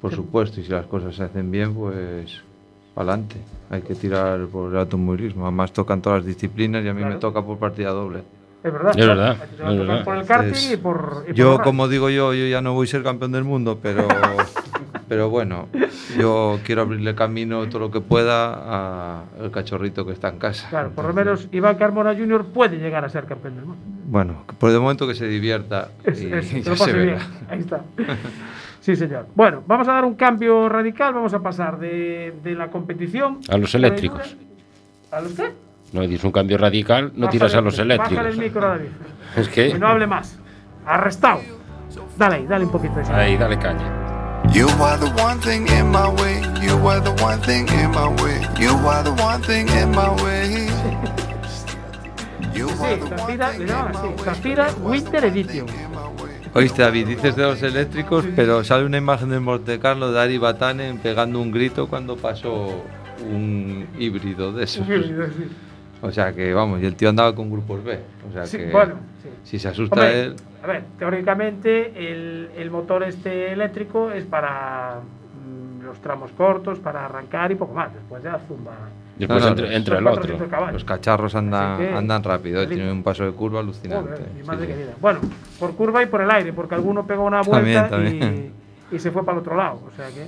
por supuesto, y si las cosas se hacen bien, pues adelante. Hay que tirar por el automovilismo. Además, tocan todas las disciplinas y a mí Claro. me toca por partida doble. Es verdad. Es verdad, A ti te va a es tocar verdad. Por el karting Entonces, y por. y por Yo, como digo yo, yo ya no voy a ser campeón del mundo, pero, pero bueno, yo quiero abrirle camino todo lo que pueda al cachorrito que está en casa. Claro, por lo menos Iván Carmona Jr. puede llegar a ser campeón del mundo. Bueno, por el momento que se divierta Es, y, es, y ya se verá. Ahí está. Sí, señor. Bueno, vamos a dar un cambio radical. Vamos a pasar de, de la competición. A los eléctricos. ¿A los qué? No dices un cambio radical, no tiras a los eléctricos. Bájale el micro, David. Es Que que no hable más. Arrestado. Dale ahí, dale un poquito de Ahí, dale caña. You are the one thing in my way. You are the one thing in my way. You are the one thing in my way. You are Sí, the one thing le in my way. Winter Edition. Oíste, David, dices de los eléctricos, pero sale una imagen de Monte Carlo de Ari Batanen pegando un grito cuando pasó un híbrido de esos. O sea que, vamos, y el tío andaba con grupos B. O sea Sí, que, bueno, sí. si se asusta Hombre, él, A ver, teóricamente el, el motor este eléctrico es para mm, los tramos cortos, para arrancar y poco más. Después ya zumba. Después No, los- entra el los otro. 400 caballos. los cacharros andan, que- andan rápido, eh, tienen un paso de curva alucinante. Joder, mi madre sí. querida. Bueno, por curva y por el aire, porque alguno pegó una También, vuelta también. Y, y se fue para el otro lado. O sea que.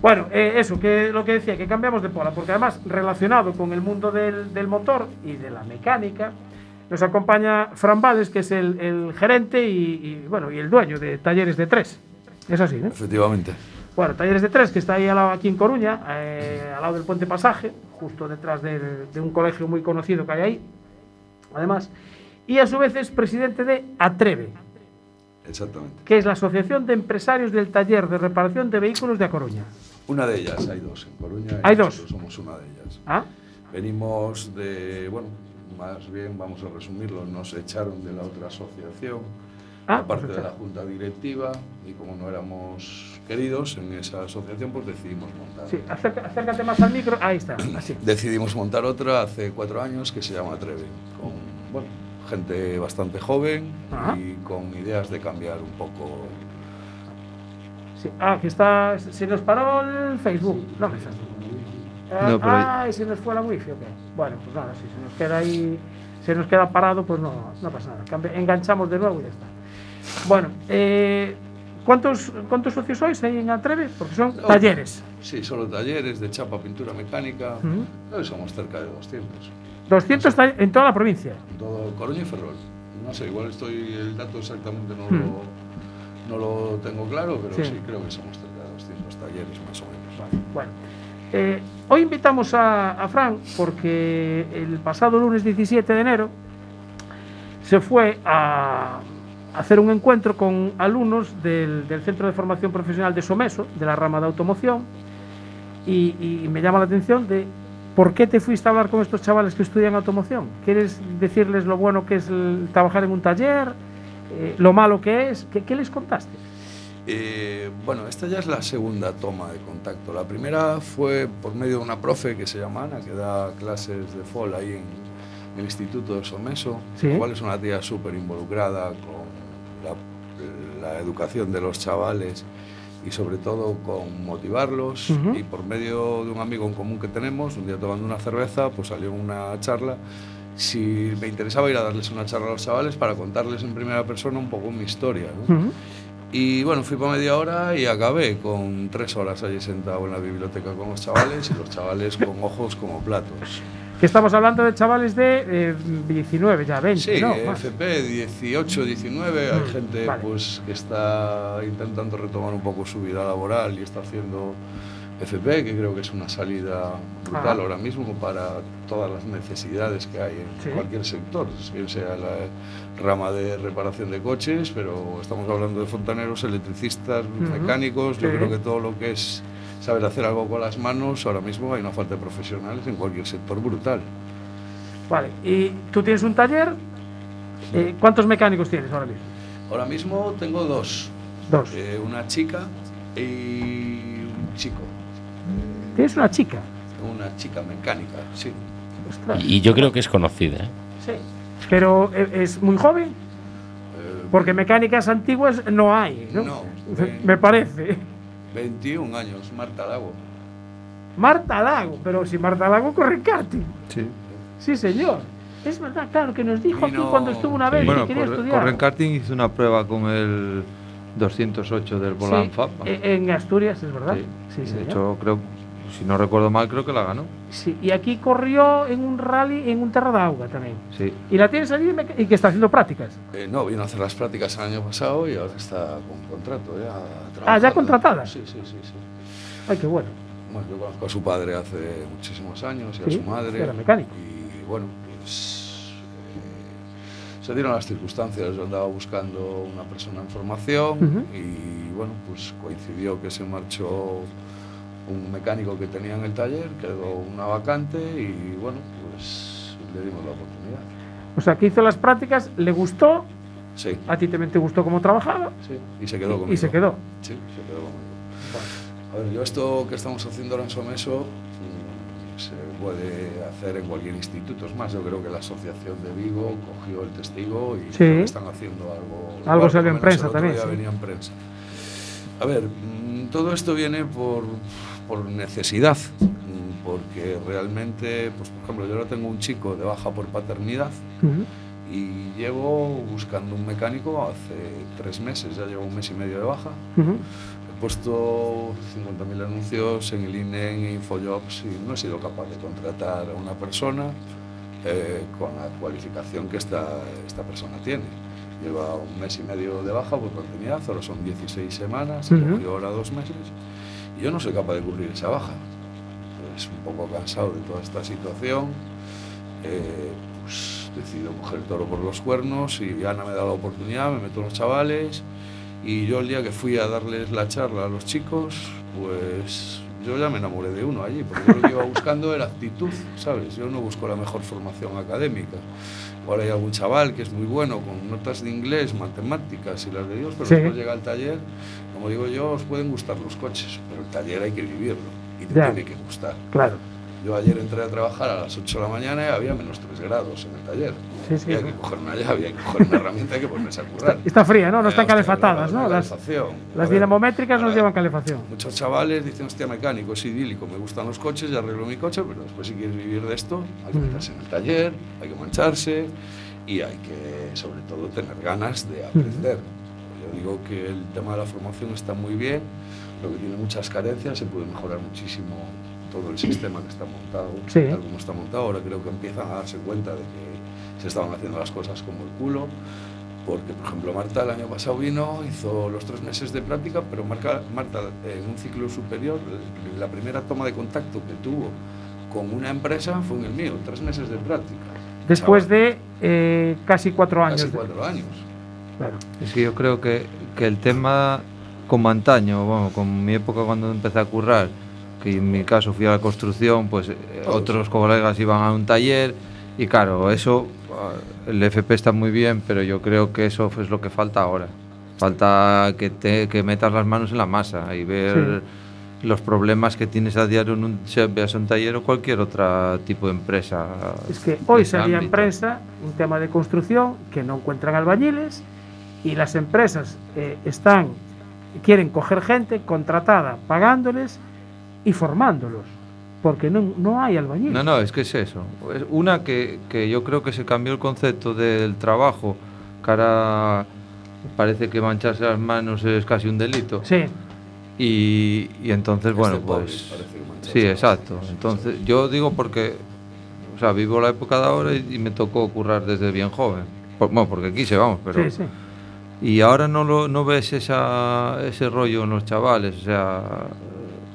Bueno, eh, eso, que lo que decía, que cambiamos de pola, porque además, relacionado con el mundo del, del motor y de la mecánica, nos acompaña Fran Vales, que es el, el gerente y, y, bueno, y el dueño de Talleres de Tres. Es así, ¿no? Efectivamente. Bueno, Talleres de Tres, que está ahí al lado, aquí en Coruña, eh, al lado del Puente Pasaje, justo detrás del- de un colegio muy conocido que hay ahí, además. Y a su vez es presidente de Atreve, Exactamente. que es la Asociación de Empresarios del Taller de Reparación de Vehículos de A Coruña. Una de ellas, hay dos en Coruña. Hay dos. Somos una de ellas. ¿Ah? Venimos de, bueno, más bien vamos a resumirlo, nos echaron de la otra asociación, Ah, aparte de la junta directiva, y como no éramos queridos en esa asociación, pues decidimos montar. Sí, acérca- acércate más al micro. Ahí está, así. Decidimos montar otra hace cuatro años que se llama Treve, con bueno, gente bastante joven Ajá. y con ideas de cambiar un poco. Sí. Ah, que está. Se nos paró el Facebook. No me. Ah, No, pero- ah, y se nos fue la wifi, ok. Bueno, pues nada, si se nos queda ahí. Se nos queda parado, pues no, no pasa nada. Enganchamos de nuevo y ya está. Bueno, eh, ¿cuántos, ¿cuántos socios sois ahí en Atreve? Porque son No. talleres. Sí, solo talleres de chapa, pintura mecánica. Hoy somos cerca de 200. 200 tall- en toda la provincia. En todo Coruña y Ferrol. No sé, igual estoy, el dato exactamente no, Hmm. lo, no lo tengo claro, pero Sí. sí. creo que somos cerca de 200 talleres más o menos. Bueno, eh, hoy invitamos a, a Fran porque el pasado lunes 17 de enero se fue a hacer un encuentro con alumnos del, del Centro de Formación Profesional de Someso, de la rama de automoción, y, y me llama la atención de por qué te fuiste a hablar con estos chavales que estudian automoción. ¿Quieres decirles lo bueno que es el trabajar en un taller, eh, lo malo que es? ¿Qué, qué les contaste? Eh, bueno, esta ya es la segunda toma de contacto. La primera fue por medio de una profe que se llama Ana, que da clases de FOL ahí en el Instituto de Someso, Sí. la cual es una tía súper involucrada con la, la educación de los chavales y sobre todo con motivarlos. Ujú. Y por medio de un amigo en común que tenemos, un día tomando una cerveza, pues salió una charla si me interesaba ir a darles una charla a los chavales para contarles en primera persona un poco mi historia. ¿no? Ujú. Y bueno, fui para media hora y acabé con tres horas allí sentado en la biblioteca con los chavales y los chavales con ojos como platos. Que estamos hablando de chavales de eh, 19, ya 20, Sí. FP 18, 19, hay Mm, gente vale. pues que está intentando retomar un poco su vida laboral y está haciendo FP, que creo que es una salida brutal Ajá. ahora mismo para todas las necesidades que hay en Sí. cualquier sector, bien sea la rama de reparación de coches, pero estamos hablando de fontaneros, electricistas, mecánicos, yo creo que todo lo que es saber hacer algo con las manos, ahora mismo hay una falta de profesionales en cualquier sector brutal. Vale, y tú tienes un taller. eh, ¿Cuántos mecánicos tienes ahora mismo? Ahora mismo tengo dos, Dos. Eh, una chica y un chico. Tienes una chica. Una chica mecánica, sí. Ostras. Y yo creo que es conocida. ¿eh? Sí. Pero eh, es muy joven, Eh, porque mecánicas antiguas no hay, ¿no? No, Me parece. 21 años, Marta Lago. Marta Lago, pero si Marta Lago corre karting. Sí. Sí, señor. Es verdad, claro, que nos dijo aquí cuando estuvo una vez que quería corre, estudiar. corre karting hizo una prueba con el 208 del Sí, Volant Fab. eh, en Asturias, es verdad. Sí. Sí, de señor. hecho, creo, si no recuerdo mal, creo que la ganó. Sí, y aquí corrió en un rally en un terra de agua también. Sí. Y la tienes allí y que está haciendo prácticas. Eh, no, vino a hacer las prácticas el año pasado y ahora está con contrato ya. Ah, ¿ya trabajando. contratada? Sí, sí, sí. sí. Ay, qué bueno. Bueno, yo conozco a su padre hace muchísimos años y Sí, a su madre. era mecánico. Y bueno, pues se dieron las circunstancias. Yo andaba buscando una persona en formación y bueno, pues coincidió que se marchó un mecánico que tenía en el taller, quedó una vacante y bueno, pues le dimos la oportunidad. O sea, que hizo las prácticas, le gustó, Sí, a ti también te gustó cómo trabajaba sí, y se quedó conmigo. y se quedó. Sí, se quedó conmigo. A ver, yo esto que estamos haciendo ahora en Someso mm, se puede hacer en cualquier instituto. Es más, yo creo que la Asociación de Vigo cogió el testigo y Sí. están haciendo algo. Algo igual, salió en prensa también, sí. venía en prensa. A ver, mm, todo esto viene por, por necesidad, porque realmente, pues por ejemplo, yo ahora tengo un chico de baja por paternidad Ujú. y llevo buscando un mecánico hace tres meses, ya llevo un mes y medio de baja. Ujú. He puesto 50.000 anuncios en el INE, en Infojobs y no he sido capaz de contratar a una persona eh, con la cualificación que esta, esta persona tiene. Lleva un mes y medio de baja por paternidad, ahora son 16 semanas, se Ujú. cogió ahora dos meses yo no soy capaz de cubrir esa baja. Es un poco cansado de toda esta situación. Eh, pues decido coger el toro por los cuernos y Ana me da la oportunidad, me meto los chavales y yo el día que fui a darles la charla a los chicos, pues yo ya me enamoré de uno allí, porque yo lo que iba buscando era actitud, ¿sabes? Yo no busco la mejor formación académica. Ahora hay algún chaval que es muy bueno con notas de inglés, matemáticas y las de Dios, pero Sí. después llega al taller, como digo yo, os pueden gustar los coches, pero el taller hay que vivirlo y te Ya. tiene que gustar. Claro. Yo ayer entré a trabajar a las 8 de la mañana y había menos 3 grados en el taller. Sí, sí. Y hay que coger una llave, hay que coger una herramienta, hay que ponerse a currar. Está fría, ¿no? No Eh, están calefatadas, ¿no? la Las, las dinamométricas nos llevan calefacción. Muchos chavales dicen, hostia, mecánico, es idílico, me gustan los coches, ya arreglo mi coche, pero después si quieres vivir de esto, hay que Mm. meterse en el taller, hay que mancharse y hay que, sobre todo, tener ganas de aprender. Yo digo que el tema de la formación está muy bien, lo que tiene muchas carencias, se puede mejorar muchísimo todo el sistema que está montado, Sí. tal como está montado. Ahora creo que empiezan a darse cuenta de que se estaban haciendo las cosas como el culo. Porque, por ejemplo, Marta el año pasado vino, hizo los tres meses de práctica, pero Marca- Marta en un ciclo superior, la primera toma de contacto que tuvo con una empresa fue en el mío, tres meses de práctica. Después Chaval, de eh, casi cuatro años. Casi de- cuatro años. Claro. Es que yo creo que, que el tema como antaño, bueno, con mi época cuando empecé a currar, que en mi caso fui a la construcción, pues eh, otros colegas iban a un taller y claro, eso, ah, el FP está muy bien, pero yo creo que eso es lo que falta ahora. Falta que, te, que metas las manos en la masa y ver los problemas que tienes a diario en un, veas un taller o cualquier otro tipo de empresa. Es que hoy salía en prensa un tema de construcción que no encuentran albañiles y las empresas eh, están quieren coger gente contratada, pagándoles y formándolos, porque no, no hay albañiles. No, no, es que es eso. Es una que, que yo creo que se cambió el concepto del trabajo, que ahora parece que mancharse las manos es casi un delito. Sí, Y, y entonces, bueno, Este pues... Sí, exacto. Entonces, yo digo porque, o sea, vivo la época de ahora y, y me tocó currar desde bien joven. Por- bueno, porque quise, vamos, pero... sí, sí. Y ahora no, lo, no ves esa, ese rollo en los chavales, o sea...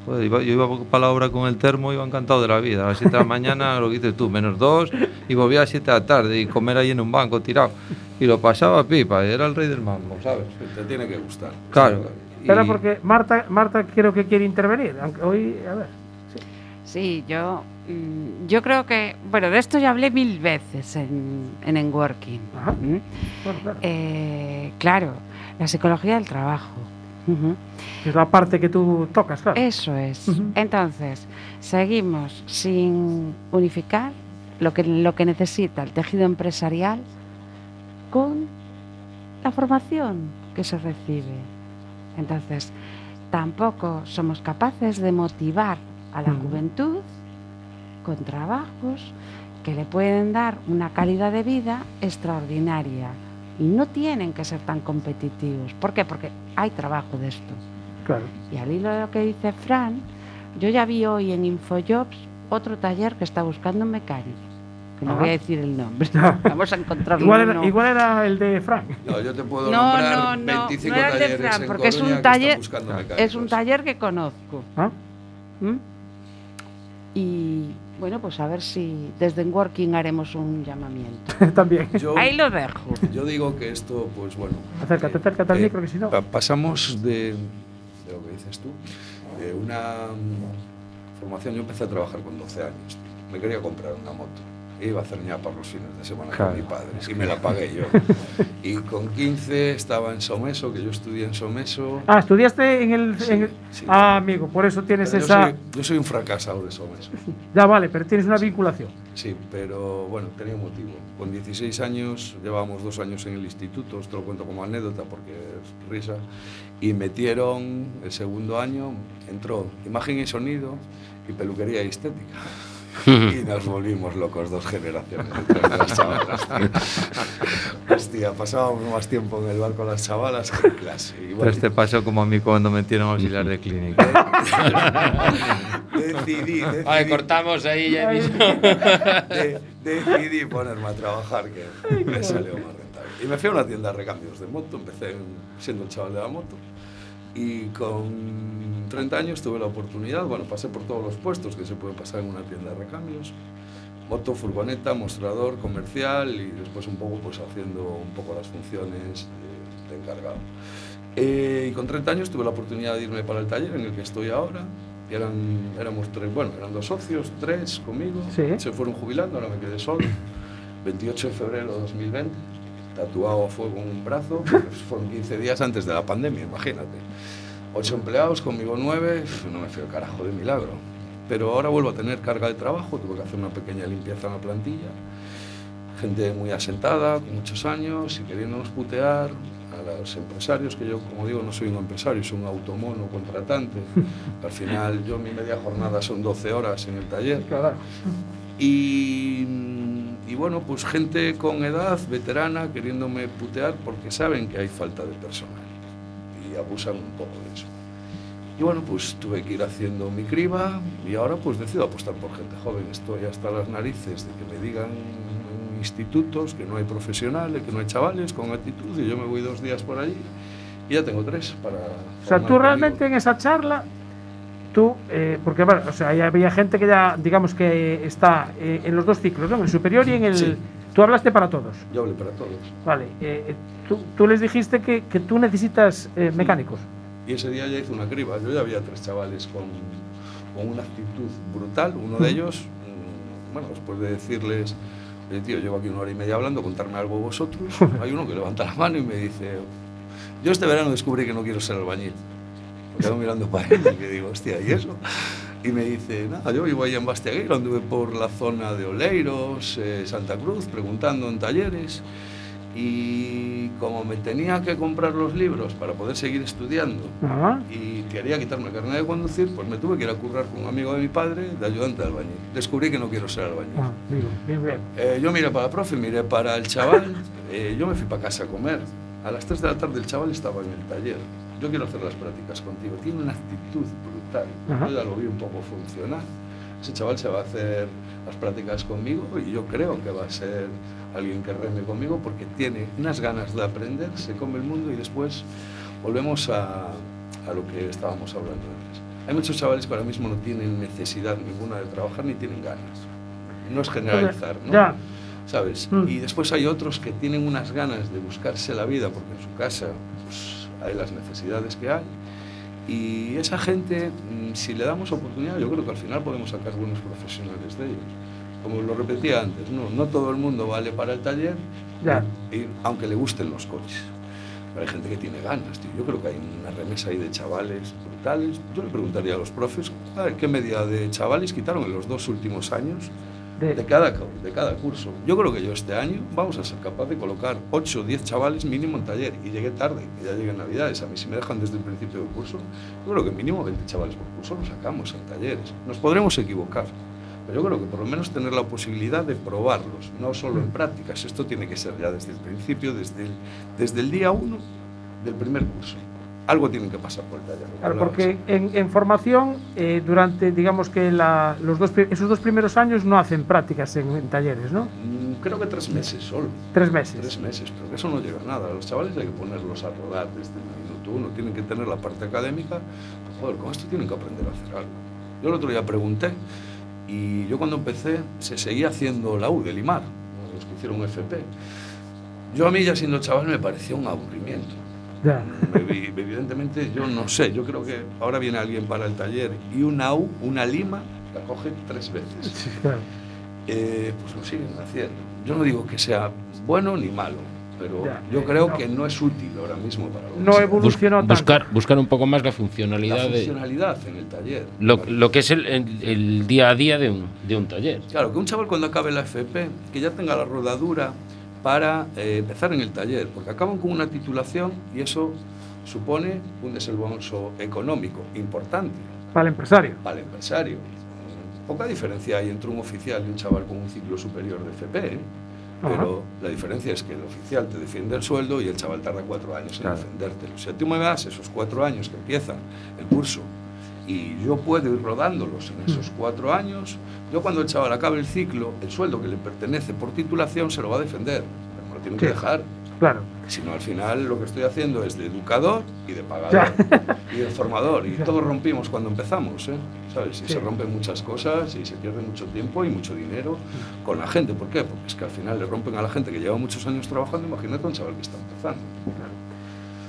joder, iba- yo iba para la obra con el termo, iba encantado de la vida. A las 7 de la mañana, lo que dices tú, menos 2, y volvía a las 7 de la tarde y comer ahí en un banco tirado. Y lo pasaba pipa, y era el rey del mambo, ¿sabes? Te tiene que gustar. Claro. Espera, Y- porque Marta, Marta creo que quiere intervenir. aunque hoy, a ver. Sí, yo, mm, yo creo que, bueno, de esto ya hablé mil veces en, en Enworking. Ajá. ¿m? Bueno, claro. Eh, claro, la psicología del trabajo. Es la parte que tú tocas, claro. Eso es. Entonces, seguimos sin unificar lo que, lo que necesita el tejido empresarial con la formación que se recibe. Entonces, tampoco somos capaces de motivar a la juventud con trabajos que le pueden dar una calidad de vida extraordinaria. Y no tienen que ser tan competitivos. ¿Por qué? Porque hay trabajo de esto. Claro. Y al hilo de lo que dice Fran, yo ya vi hoy en Infojobs otro taller que está buscando un mecánico. Que no Ajá. voy a decir el nombre. Vamos a encontrarlo. Igual era, igual era el de Frank. No, yo te puedo No, nombrar no, no, 25 no era el de Fran, porque es un taller- buscando Es un mecánicos. taller que conozco. ¿Ah? ¿Mm? Y Bueno, pues a ver si desde en Working haremos un llamamiento. También. Yo, Ahí lo dejo. yo digo que esto, pues bueno. Acércate, acércate al micro, que si no- pa- pasamos de, de lo que dices tú, de una mm, formación. Yo empecé a trabajar con 12 años. Me quería comprar una moto. Iba a hacer ñapa los fines de semana Claro. con mi padre. Y me la pagué yo. y con 15 estaba en Someso, que yo estudié en Someso. Ah, estudiaste en el. Sí, en el- sí. Ah, amigo, por eso tienes Pero yo esa. soy- yo soy un fracasado de Someso. Ya vale, pero tienes una vinculación. Sí, pero bueno, tenía un motivo. Con 16 años, llevábamos dos años en el instituto, esto lo cuento como anécdota porque es risa, y metieron el segundo año, entró imagen y sonido y peluquería y estética. Y nos volvimos locos dos generaciones las chavalas. tío. Hostia, pasábamos más tiempo en el bar con las chavalas que en clase. Y bueno, Entonces te pasó como a mí cuando metieron auxiliar de clínica. decidí, decidí, Ay, cortamos ahí ya mismo. de- decidí ponerme a trabajar que me salió más rentable. Y me fui a una tienda de recambios de moto, empecé en- siendo el chaval de la moto y con 30 años tuve la oportunidad, bueno, pasé por todos los puestos que se pueden pasar en una tienda de recambios, moto, furgoneta, mostrador, comercial y después un poco pues haciendo un poco las funciones de, de encargado. Eh, y con 30 años tuve la oportunidad de irme para el taller en el que estoy ahora. Y eran, éramos tres, bueno, eran dos socios, tres conmigo. Sí. Se fueron jubilando, ahora me quedé solo. 28 de febrero de 2020, tatuado a fuego en un brazo. pues fueron 15 días antes de la pandemia, imagínate. Ocho empleados, conmigo nueve, no me fío el carajo de milagro. Pero ahora vuelvo a tener carga de trabajo, tuve que hacer una pequeña limpieza en la plantilla. Gente muy asentada, con muchos años y queriéndonos putear a los empresarios, que yo, como digo, no soy un empresario, soy un automono contratante. Al final, yo mi media jornada son 12 horas en el taller. Y, y bueno, pues gente con edad, veterana, queriéndome putear porque saben que hay falta de personal y abusan un poco de eso. Y bueno, pues tuve que ir haciendo mi criba y ahora pues decido apostar por gente joven. Estoy hasta las narices de que me digan en institutos que no hay profesionales, que no hay chavales con actitud y yo me voy dos días por allí y ya tengo tres para... O sea, tú conmigo. realmente en esa charla, tú, eh, porque bueno, o sea, había gente que ya, digamos que está eh, en los dos ciclos, ¿no? En el superior y en el. Sí. Tú hablaste para todos. Yo hablé para todos. Vale. eh, eh, tú, tú les dijiste que, que tú necesitas eh, mecánicos. Y ese día ya hice una criba. Yo ya había tres chavales con, con una actitud brutal. Uno de ellos, mm, bueno, después de decirles, "Oye, tío, llevo aquí una hora y media hablando, contarme algo vosotros, hay uno que levanta la mano y me dice, yo este verano descubrí que no quiero ser albañil. Me quedo mirando para él y que digo, hostia, ¿y eso? Y me dice, nada, yo vivo ahí en Bastiagueiro, anduve por la zona de Oleiros, eh, Santa Cruz, preguntando en talleres. Y como me tenía que comprar los libros para poder seguir estudiando Ajá. y quería quitarme el carnet de conducir, pues me tuve que ir a currar con un amigo de mi padre de ayudante de albañil. Descubrí que no quiero ser albañil. Ah, digo, bien, bien. Eh, yo miré para el profe, miré para el chaval, eh, yo me fui para casa a comer. A las 3 de la tarde el chaval estaba en el taller. Yo quiero hacer las prácticas contigo. Tiene una actitud brutal. Ajá. Yo ya lo vi un poco funcionar. Ese chaval se va a hacer las prácticas conmigo y yo creo que va a ser alguien que reme conmigo porque tiene unas ganas de aprender, se come el mundo y después volvemos a, a lo que estábamos hablando antes. Hay muchos chavales que ahora mismo no tienen necesidad ninguna de trabajar ni tienen ganas. No es generalizar, ¿no? Ya. ¿sabes? Mm. Y después hay otros que tienen unas ganas de buscarse la vida porque en su casa pues, hay las necesidades que hay. Y esa gente, mm, si le damos oportunidad, yo creo que al final podemos sacar buenos profesionales de ellos. Como lo repetía antes, no, no todo el mundo vale para el taller, Ya. y- aunque le gusten los coches. Pero hay gente que tiene ganas, tío. Yo creo que hay una remesa ahí de chavales brutales. Yo le preguntaría a los profes, a ver, ¿qué medida de chavales quitaron en los dos últimos años De- de cada, de cada curso. Yo creo que yo este año vamos a ser capaz de colocar 8 o 10 chavales mínimo en taller. Y llegué tarde, que ya llegué en Navidades. A mí si me dejan desde el principio del curso, yo creo que mínimo 20 chavales por curso los sacamos en talleres. Nos podremos equivocar. Pero yo creo que por lo menos tener la posibilidad de probarlos, no solo en prácticas. Esto tiene que ser ya desde el principio, desde el, desde el día 1 del primer curso. Algo tiene que pasar por el taller. Claro, porque en, en formación, eh, durante, digamos que la- los dos, esos dos primeros años no hacen prácticas en, en talleres, ¿no? Mm, Creo que tres meses solo. Tres meses. Tres meses, pero que eso no llega a nada. Los chavales hay que ponerlos a rodar desde el minuto uno. Tienen que tener la parte académica. Joder, con esto tienen que aprender a hacer algo. Yo el otro día pregunté Y yo cuando empecé se seguía haciendo la U de Limar, los que hicieron FP. Yo a mí ya siendo chaval me parecía un aburrimiento. Ya. Evidentemente yo no sé, yo creo que ahora viene alguien para el taller y una U, una lima, la coge tres veces. Sí, claro. Eh, pues lo siguen haciendo. Yo no digo que sea bueno ni malo, pero Ya, yo creo no. que no es útil ahora mismo para los No evolucionó tanto. buscar, buscar un poco más la la funcionalidad de funcionalidad en el taller. lo, lo que es el, el- el día a día de un, de un taller. Claro, que un chaval cuando acabe la FP, que ya tenga la rodadura para eh, empezar en el taller, porque acaban con una titulación y eso supone un desembolso económico importante Para el empresario. para el empresario. Poca diferencia hay entre un oficial y un chaval con un ciclo superior de FP, ¿eh? pero la diferencia es que el oficial te defiende el sueldo y el chaval tarda cuatro años en Claro. defendértelo. Si tú me das esos cuatro años que empiezan el curso y yo puedo ir rodándolos en esos cuatro años, yo cuando el chaval acabe el ciclo, el sueldo que le pertenece por titulación se lo va a defender, pero lo tienen que Sí. dejar. Claro. Si no, al final lo que estoy haciendo es de educador y de pagador y de formador. Y todos rompimos cuando empezamos, ¿eh? ¿sabes? Y Sí. se rompen muchas cosas y se pierde mucho tiempo y mucho dinero con la gente. ¿Por qué? Porque es que al final le rompen a la gente que lleva muchos años trabajando. Imagínate a un chaval que está empezando.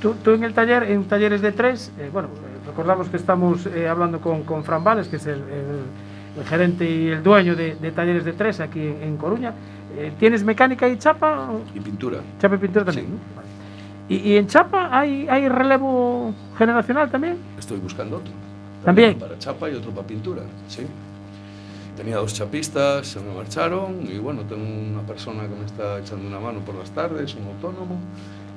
Tú, tú en el taller, en talleres de tres, eh, bueno, recordamos que estamos eh, hablando con, con Fran Vales, que es el, el- el gerente y el dueño de, de talleres de tres aquí en, en Coruña. Eh, ¿Tienes mecánica y chapa? Y pintura. Chapa y pintura también. Sí. ¿no? Vale. ¿Y, y en chapa hay, hay relevo generacional también? Estoy buscando otro. ¿También? Para chapa y otro para pintura, sí. Tenía dos chapistas, se me marcharon y bueno, tengo una persona que me está echando una mano por las tardes, un autónomo.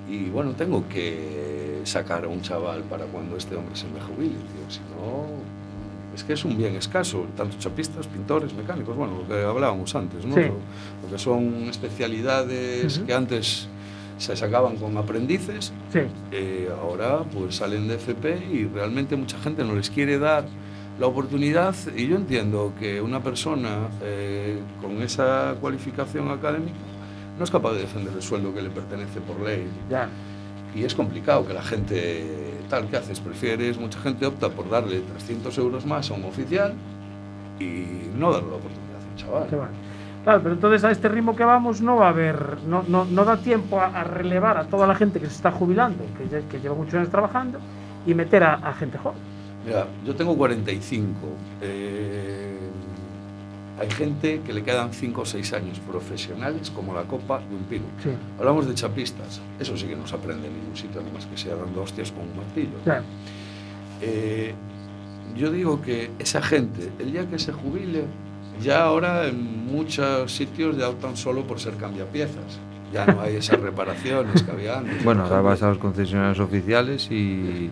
Y bueno, tengo que sacar a un chaval para cuando este hombre se me jubile, tío. Si no, es que es un bien escaso, tanto chapistas, pintores, mecánicos, bueno, lo que hablábamos antes, ¿no? Sí. Lo, lo que son especialidades Ujú. que antes se sacaban con aprendices Sí. eh, ahora pues salen de FP y realmente mucha gente no les quiere dar la oportunidad y yo entiendo que una persona eh, con esa cualificación académica no es capaz de defender el sueldo que le pertenece por ley Ya. y es complicado que la gente tal que haces prefieres mucha gente opta por darle 300 euros más a un oficial y no darle la oportunidad a un chaval Qué bueno. Claro, pero entonces a este ritmo que vamos no va a haber, no, no, no da tiempo a, a relevar a toda la gente que se está jubilando, que, lleva muchos años trabajando, y meter a, a gente joven. Mira, yo tengo 45. eh, hay gente que le quedan 5 o 6 años profesionales como la copa de un pino. Sí, Hablamos de chapistas. Eso sí que no se aprende en ningún sitio, además que sea dando hostias con un martillo. Eh, yo digo que esa gente, el día que se jubile, ya ahora en muchos sitios ya optan solo por ser cambiapiezas. Ya no hay esas reparaciones que había antes. Bueno, ahora vas a los concesionarios oficiales y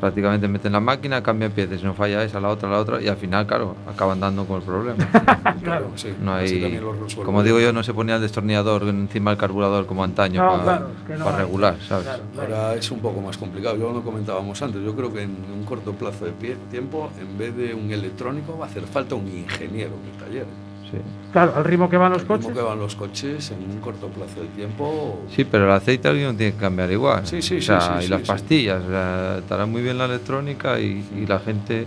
prácticamente meten la máquina, cambian piezas, si no falla esa, la otra, la otra, y al final, claro, acaban dando con el problema. Claro. sí, No hay, como digo yo, no se ponía el destornillador encima del carburador como antaño No, para, claro, es que no hay. regular, ¿sabes? Claro. Ahora es un poco más complicado. Yo lo comentábamos antes. Yo creo que en un corto plazo de pie- tiempo, en vez de un electrónico, va a hacer falta un ingeniero en el taller. Sí. Claro, al ritmo que van los Al ritmo coches. que van los coches, en un corto plazo de tiempo. Sí, pero el aceite alguien tiene que cambiar igual. Sí, sí, O sea, sí, sí, y sí, las sí. pastillas. o sea, estará muy bien la electrónica y, y la gente.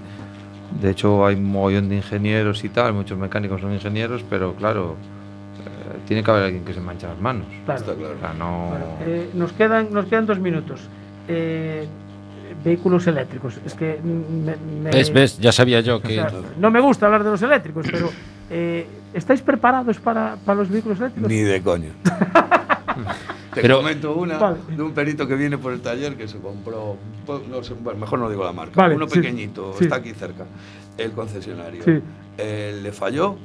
De hecho, hay un mogollón de ingenieros y tal, muchos mecánicos son ingenieros, pero claro, eh, tiene que haber alguien que se manche las manos. Claro. Está claro. O sea, no. Bueno, eh, nos, quedan, nos quedan dos minutos. Eh, vehículos eléctricos. Es que me, me- ¿Ves, ves? Ya sabía yo o que... sea, no me gusta hablar de los eléctricos, pero eh, ¿estáis preparados para, para los vehículos eléctricos? Ni de coña. Te Pero- comento una Vale. de un perito que viene por el taller que se compró, pues, no sé, bueno, mejor no digo la marca, Vale, uno sí, pequeñito, sí. está aquí cerca, el concesionario. Sí. Eh, le falló,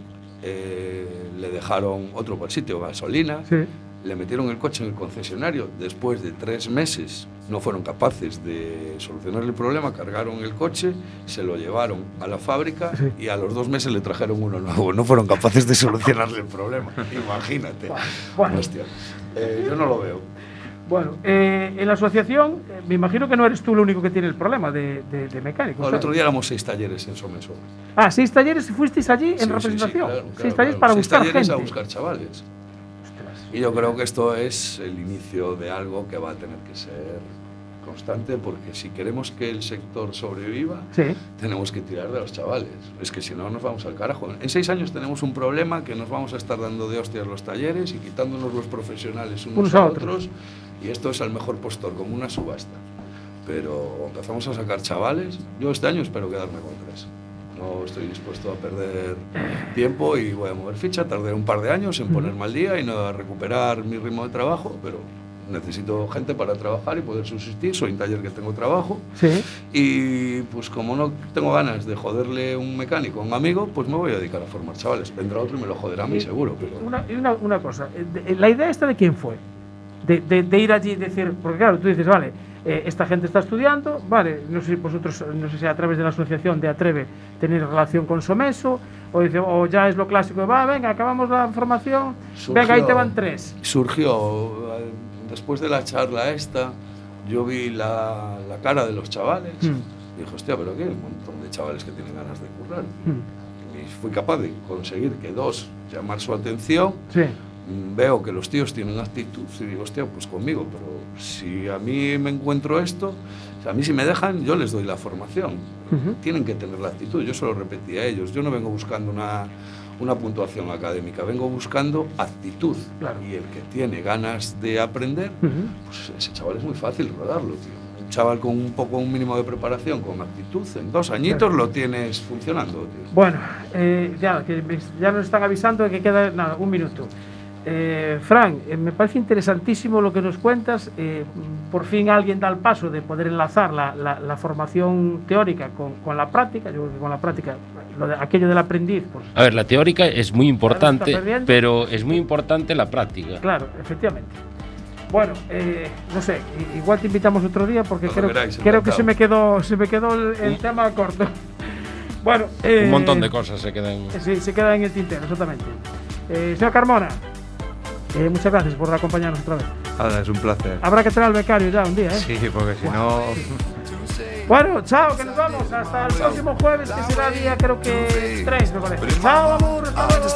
eh, le dejaron otro por sitio, gasolina, Sí. Le metieron el coche en el concesionario. Después de tres meses no fueron capaces de solucionar el problema, cargaron el coche, se lo llevaron a la fábrica y a los dos meses le trajeron uno nuevo. No fueron capaces de solucionarle el problema. Imagínate. Bueno. Hostia. Eh, yo no lo veo. Bueno, eh, en la asociación, eh, me imagino que no eres tú el único que tiene el problema de, de, de mecánicos. No, el otro día éramos seis talleres en Someso. Ah, seis talleres y fuisteis allí sí, en sí, representación. claro, seis talleres claro. para Seis buscar talleres gente. a buscar chavales. Y yo creo que esto es el inicio de algo que va a tener que ser constante, porque si queremos que el sector sobreviva, Sí. tenemos que tirar de los chavales. Es que si no, nos vamos al carajo. En seis años tenemos un problema que nos vamos a estar dando de hostias los talleres y quitándonos los profesionales unos, a otros. otros. Y esto es al mejor postor, como una subasta. Pero empezamos a sacar chavales. Yo este año espero quedarme con tres. No estoy dispuesto a perder tiempo y voy a mover ficha. Tardé un par de años en ponerme al día y no a recuperar mi ritmo de trabajo, pero necesito gente para trabajar y poder subsistir. Soy un taller que tengo trabajo. Sí. Y pues como no tengo ganas de joderle un mecánico a un amigo, pues me voy a dedicar a formar chavales. Vendrá otro y me lo joderá a mí Y- seguro, pero... Una, una, una cosa, eh, la idea esta de quién fue, de, de- de ir allí y decir, porque claro, tú dices, vale, eh, esta gente está estudiando, vale, no sé si vosotros, no sé si a través de la asociación de Atreve tenéis relación con Someso, o, dice, o ya es lo clásico, de, va, venga, acabamos la formación, venga, ahí te Surgió- van tres. Surgió, eh, después de la charla esta, yo vi la, la cara de los chavales Mm. y dije, hostia, pero qué, hay un montón de chavales que tienen ganas de currar. Mm, Y fui capaz de conseguir que dos llamar su atención. Sí, Veo que los tíos tienen actitud y digo, hostia, pues conmigo, pero si a mí me encuentro esto, a mí si me dejan, yo les doy la formación. Ujú. Tienen que tener la actitud, yo se lo repetí a ellos, yo no vengo buscando una, una puntuación académica, vengo buscando actitud. Claro. Y el que tiene ganas de aprender, Ujú. pues ese chaval es muy fácil rodarlo, tío. Un chaval con un poco, un mínimo de preparación, con actitud, en dos añitos Claro. lo tienes funcionando, tío. Bueno, eh, ya, que ya nos están avisando de que queda nada, un minuto. Eh, Fran, eh, me parece interesantísimo lo que nos cuentas. eh, por fin alguien da el paso de poder enlazar la, la- la formación teórica con, con la práctica. Yo creo que con la práctica, lo de, aquello del aprendiz, pues A ver, la teórica es muy importante, pero es muy importante la práctica. claro, efectivamente. Bueno, eh, no sé, igual te invitamos otro día porque Cuando creo, queráis, creo que se me quedó, se me quedó el, el tema corto. Bueno, eh, Un montón de cosas se quedan. Sí, se queda en el tintero, exactamente. Eh, señor Carmona, eh, muchas gracias por acompañarnos otra vez. Nada, es un placer. Habrá que traer al becario ya un día, ¿eh? Sí, porque si no. Bueno, chao, que nos vamos. Hasta el próximo jueves, que será día, creo que 3, me parece. Chao, amor. Hasta luego.